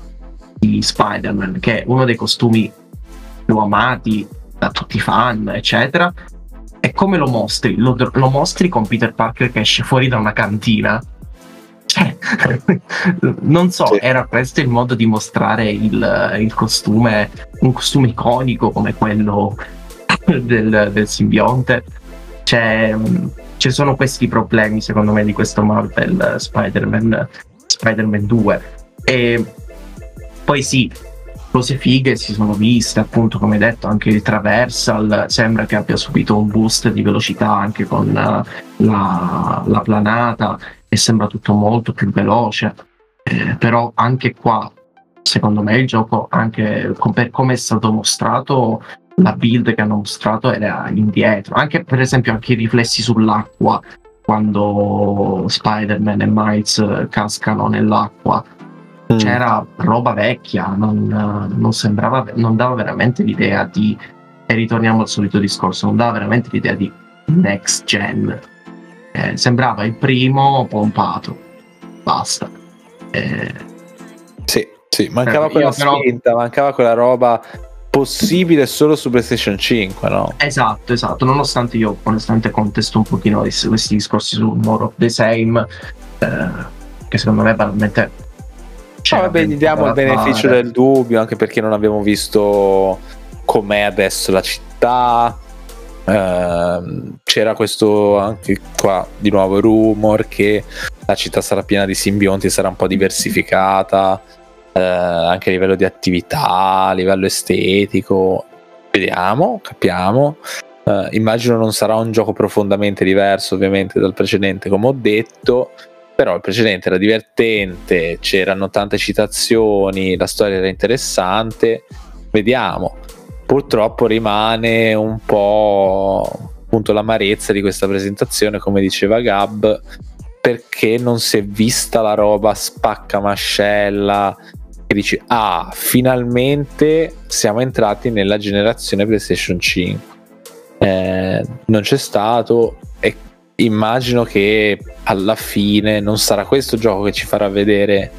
di Spider-Man, che è uno dei costumi più amati da tutti i fan, eccetera. E come lo mostri? Lo, lo mostri con Peter Parker che esce fuori da una cantina. Cioè, non so, sì. era questo il modo di mostrare il, il, costume, un costume iconico come quello del, del simbionte. Cioè, ci sono questi problemi, secondo me, di questo Marvel Spider-Man, Spider-Man 2. E poi sì, cose fighe si sono viste, appunto, come detto, anche il Traversal sembra che abbia subito un boost di velocità anche con la, la planata e sembra tutto molto più veloce. Eh, però anche qua, secondo me, il gioco, anche per come è stato mostrato, la build che hanno mostrato era indietro. Anche per esempio anche i riflessi sull'acqua quando Spider-Man e Miles cascano nell'acqua. Mm. C'era roba vecchia, non, non, sembrava, non dava veramente l'idea di. E ritorniamo al solito discorso, non dava veramente l'idea di next gen. Eh, sembrava il primo pompato. Basta. Eh, sì, sì, mancava quella però... spinta, mancava quella roba possibile solo su PlayStation 5, no? Esatto, esatto, nonostante io onestamente contesto un pochino questi discorsi su More of the Same, eh, che secondo me veramente... No, vabbè, gli diamo il beneficio del dubbio, anche perché non abbiamo visto com'è adesso la città. Eh, c'era questo anche qua di nuovo rumor che la città sarà piena di simbionti, sarà un po' diversificata eh, anche a livello di attività, a livello estetico. Vediamo, capiamo. Eh, immagino non sarà un gioco profondamente diverso ovviamente dal precedente, come ho detto, però il precedente era divertente, c'erano tante citazioni, la storia era interessante. Vediamo. Purtroppo rimane un po' appunto l'amarezza di questa presentazione, come diceva Gab, perché non si è vista la roba spacca mascella e dici ah finalmente siamo entrati nella generazione PlayStation 5 eh, non c'è stato e immagino che alla fine non sarà questo gioco che ci farà vedere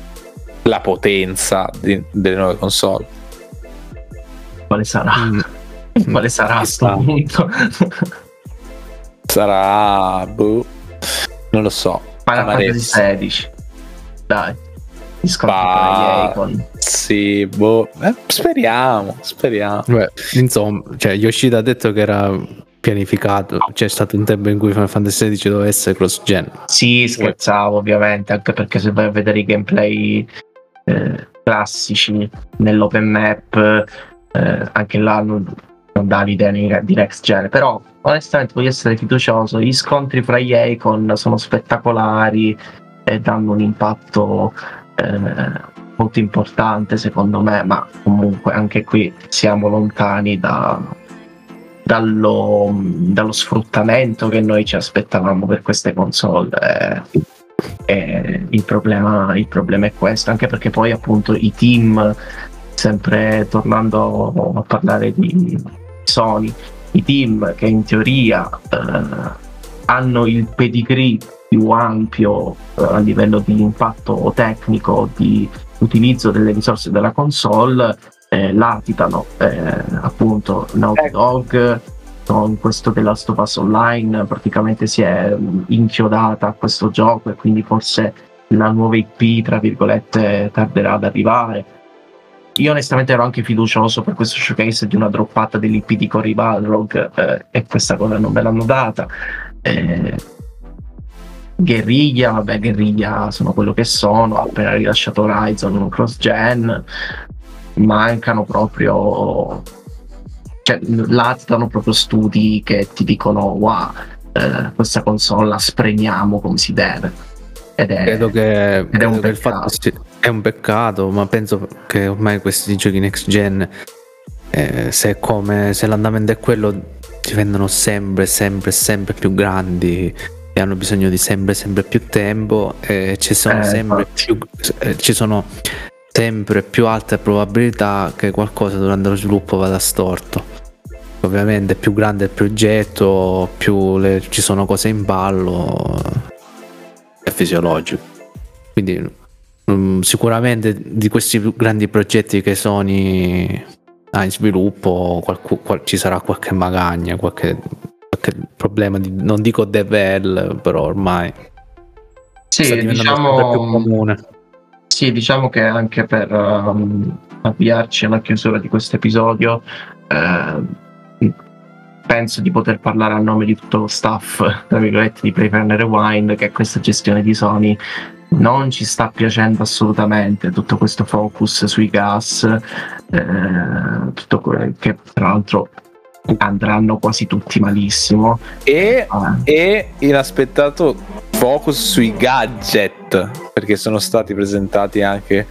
la potenza di, delle nuove console quale sarà? Mm. quale sarà a sto punto? sarà boh, non lo so Final Fantasy 16 dai con Sì, boh. Eh, speriamo, speriamo. Beh, insomma, cioè, Yoshida ha detto che era pianificato. C'è stato un tempo in cui Final Fantasy XVI doveva essere cross gen. Sì, scherzavo ovviamente, anche perché se vai a vedere i gameplay eh, classici nell'open map, eh, anche là non, non dà l'idea di next gen. Però onestamente voglio essere fiducioso. Gli scontri fra gli Icon sono spettacolari e danno un impatto eh, molto importante secondo me, ma comunque anche qui siamo lontani da, dallo, dallo, sfruttamento che noi ci aspettavamo per queste console. Eh, e il problema, il problema è questo, anche perché poi appunto i team, sempre tornando a parlare di Sony, i team che in teoria eh, hanno il pedigree più ampio eh, a livello di impatto tecnico, di utilizzo delle risorse della console, eh, latitano eh, appunto Naughty ecco. Dog con questo The Last of Us Online praticamente si è mm, inchiodata a questo gioco e quindi forse la nuova IP tra virgolette tarderà ad arrivare. Io onestamente ero anche fiducioso per questo showcase di una droppata dell'IP di Cory Balrog eh, e questa cosa non me l'hanno data. Eh, Guerriglia, vabbè, Guerriglia sono quello che sono, ha appena rilasciato Horizon cross gen, mancano proprio, cioè, latitano proprio studi che ti dicono, wow, eh, questa console la spremiamo come si deve. Ed è, credo che, ed è, un fatto è un peccato, ma penso che ormai questi giochi next gen, eh, se, come, se l'andamento è quello, diventano sempre, sempre, sempre più grandi e hanno bisogno di sempre sempre più tempo e ci sono, eh, sempre, più, eh, ci sono sempre più alte probabilità che qualcosa durante lo sviluppo vada storto ovviamente più grande il progetto più le, ci sono cose in ballo è fisiologico. Quindi um, sicuramente di questi grandi progetti che Sony ha in sviluppo qualcu- qual- ci sarà qualche magagna, qualche, qualche problema di, non dico devel, però ormai sì, diciamo, più comune. Sì, diciamo che anche per um, avviarci alla chiusura di questo episodio, eh, penso di poter parlare a nome di tutto lo staff, tra virgolette, di Playpen Rewind, che questa gestione di Sony. Non ci sta piacendo assolutamente tutto questo focus sui gas, eh, tutto quello che tra l'altro andranno quasi tutti malissimo. E, ah. e inaspettato focus sui gadget, perché sono stati presentati anche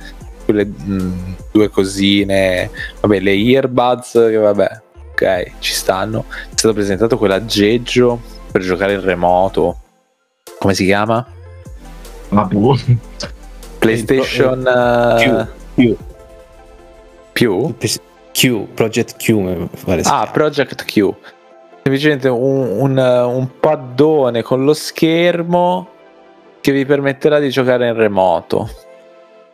quelle mh, due cosine, vabbè, le earbuds, che vabbè, ok, ci stanno. È stato presentato quell'aggeggio per giocare in remoto. Come si chiama? Vabbè. PlayStation uh, Q. Più? Q, Project Q. Ah, Project Q. Semplicemente un, un, un paddone con lo schermo che vi permetterà di giocare in remoto.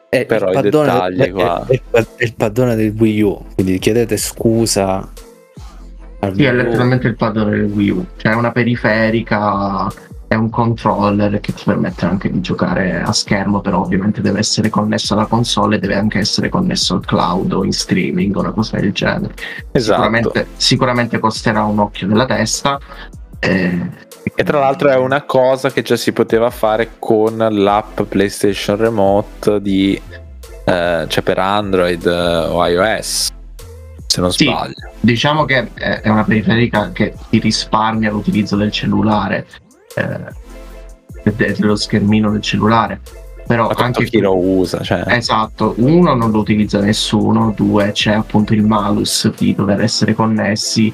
È però i dettagli è, qua. È, è, è, il paddone del Wii U, quindi chiedete scusa. Sì, è letteralmente il paddone del Wii U, cioè una periferica è un controller che ti permette anche di giocare a schermo, però ovviamente deve essere connesso alla console e deve anche essere connesso al cloud o in streaming o una cosa del genere. Esatto. Sicuramente, sicuramente costerà un occhio della testa. Eh, e tra l'altro è una cosa che già si poteva fare con l'app PlayStation Remote di, eh, cioè per Android eh, o iOS se non sì, sbaglio. Diciamo che è una periferica che ti risparmia l'utilizzo del cellulare eh, dello schermino del cellulare. Però anche chi lo usa, cioè. esatto, uno non lo utilizza nessuno, due c'è appunto il malus di dover essere connessi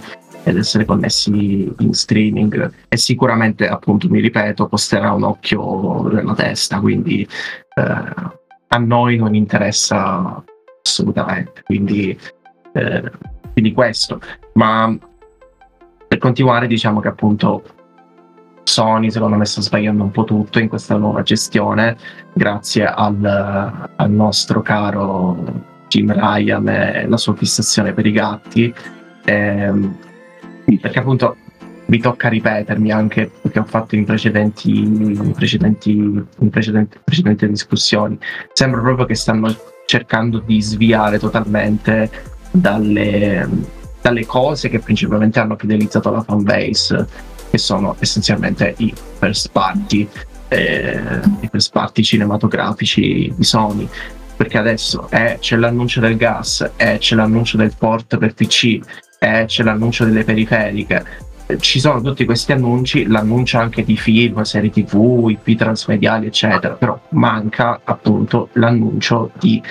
ed essere connessi in streaming e sicuramente appunto mi ripeto costerà un occhio nella testa quindi eh, a noi non interessa assolutamente quindi, eh, quindi questo ma per continuare diciamo che appunto Sony secondo me sta sbagliando un po' tutto in questa nuova gestione grazie al, al nostro caro Jim Ryan e la sua fissazione per i gatti. Ehm, perché appunto mi tocca ripetermi anche perché ho fatto in precedenti, in precedenti, in precedenti, precedenti discussioni. Sembra proprio che stanno cercando di sviare totalmente dalle, dalle cose che principalmente hanno fidelizzato la fanbase che sono essenzialmente i first party, eh, i first party cinematografici di Sony. Perché adesso eh, c'è l'annuncio del gas, eh, c'è l'annuncio del port per PC, c'è l'annuncio delle periferiche, ci sono tutti questi annunci, l'annuncio anche di film, serie tv, IP transmediali, eccetera, però manca appunto l'annuncio di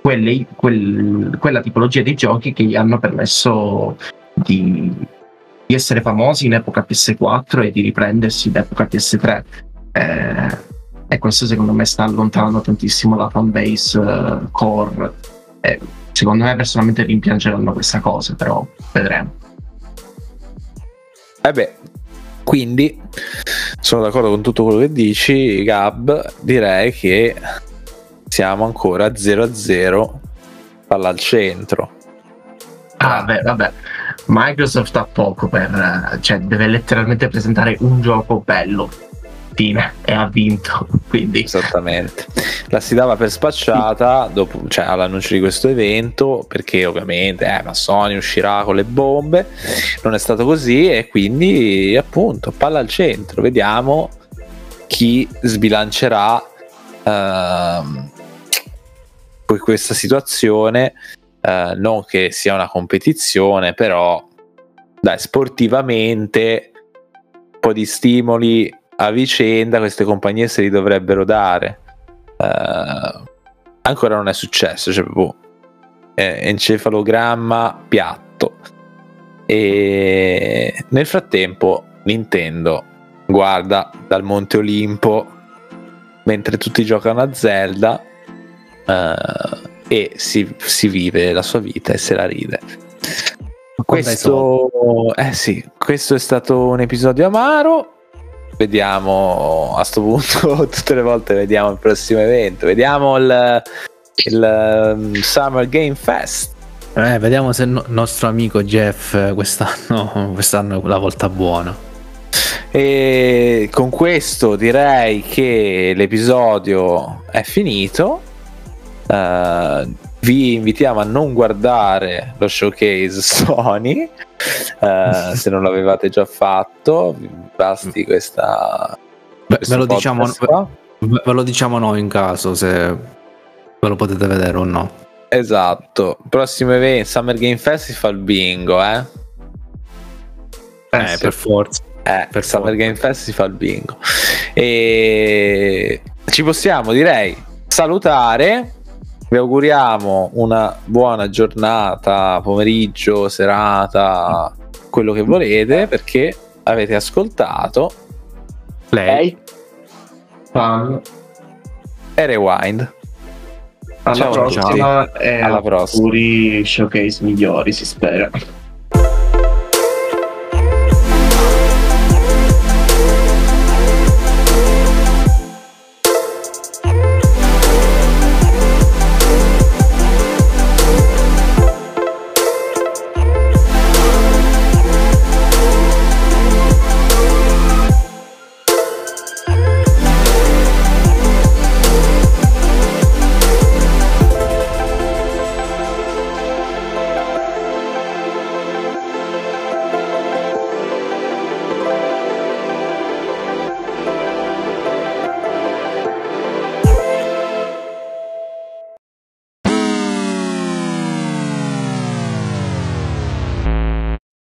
quelle, quel, quella tipologia di giochi che gli hanno permesso di, di essere famosi in epoca PS4 e di riprendersi in epoca PS3. Eh, e questo secondo me sta allontanando tantissimo la fanbase uh, core. Eh, secondo me personalmente rimpiangeranno questa cosa, però vedremo. Eh beh, quindi sono d'accordo con tutto quello che dici, Gab. Direi che siamo ancora 0-0 palla al centro. Ah, beh, vabbè. Microsoft ha poco per, cioè deve letteralmente presentare un gioco bello. E ha vinto. Quindi. Esattamente. La si dava per spacciata dopo, cioè, all'annuncio di questo evento, perché ovviamente eh, ma Sony uscirà con le bombe. Non è stato così, e quindi appunto palla al centro. Vediamo chi sbilancerà. Uh, questa situazione eh, non che sia una competizione, però dai, sportivamente un po' di stimoli a vicenda queste compagnie se li dovrebbero dare. Eh, ancora non è successo, cioè eh, encefalogramma piatto. E nel frattempo Nintendo guarda dal Monte Olimpo mentre tutti giocano a Zelda. Uh, e si, si vive la sua vita e se la ride. Questo, eh sì, questo è stato un episodio amaro. vediamo a sto punto tutte le volte vediamo il prossimo evento. Vediamo il, il um, Summer Game Fest. Eh, vediamo se il nostro amico Jeff quest'anno, quest'anno è la volta buona. E con questo direi che l'episodio è finito uh, vi invitiamo a non guardare lo showcase Sony uh, se non l'avevate già fatto basti questa Beh, ve, lo diciamo, ve, ve lo diciamo noi in caso se ve lo potete vedere o no. Esatto. Prossimo evento Summer Game Festival bingo eh, eh, eh per forza. Eh, per Summer Game Festival bingo. E ci possiamo direi salutare vi auguriamo una buona giornata, pomeriggio, serata, quello che volete, perché avete ascoltato Play, Fun e Rewind. Alla Ciao, prossima e alla prossima. auguri showcase migliori, si spera.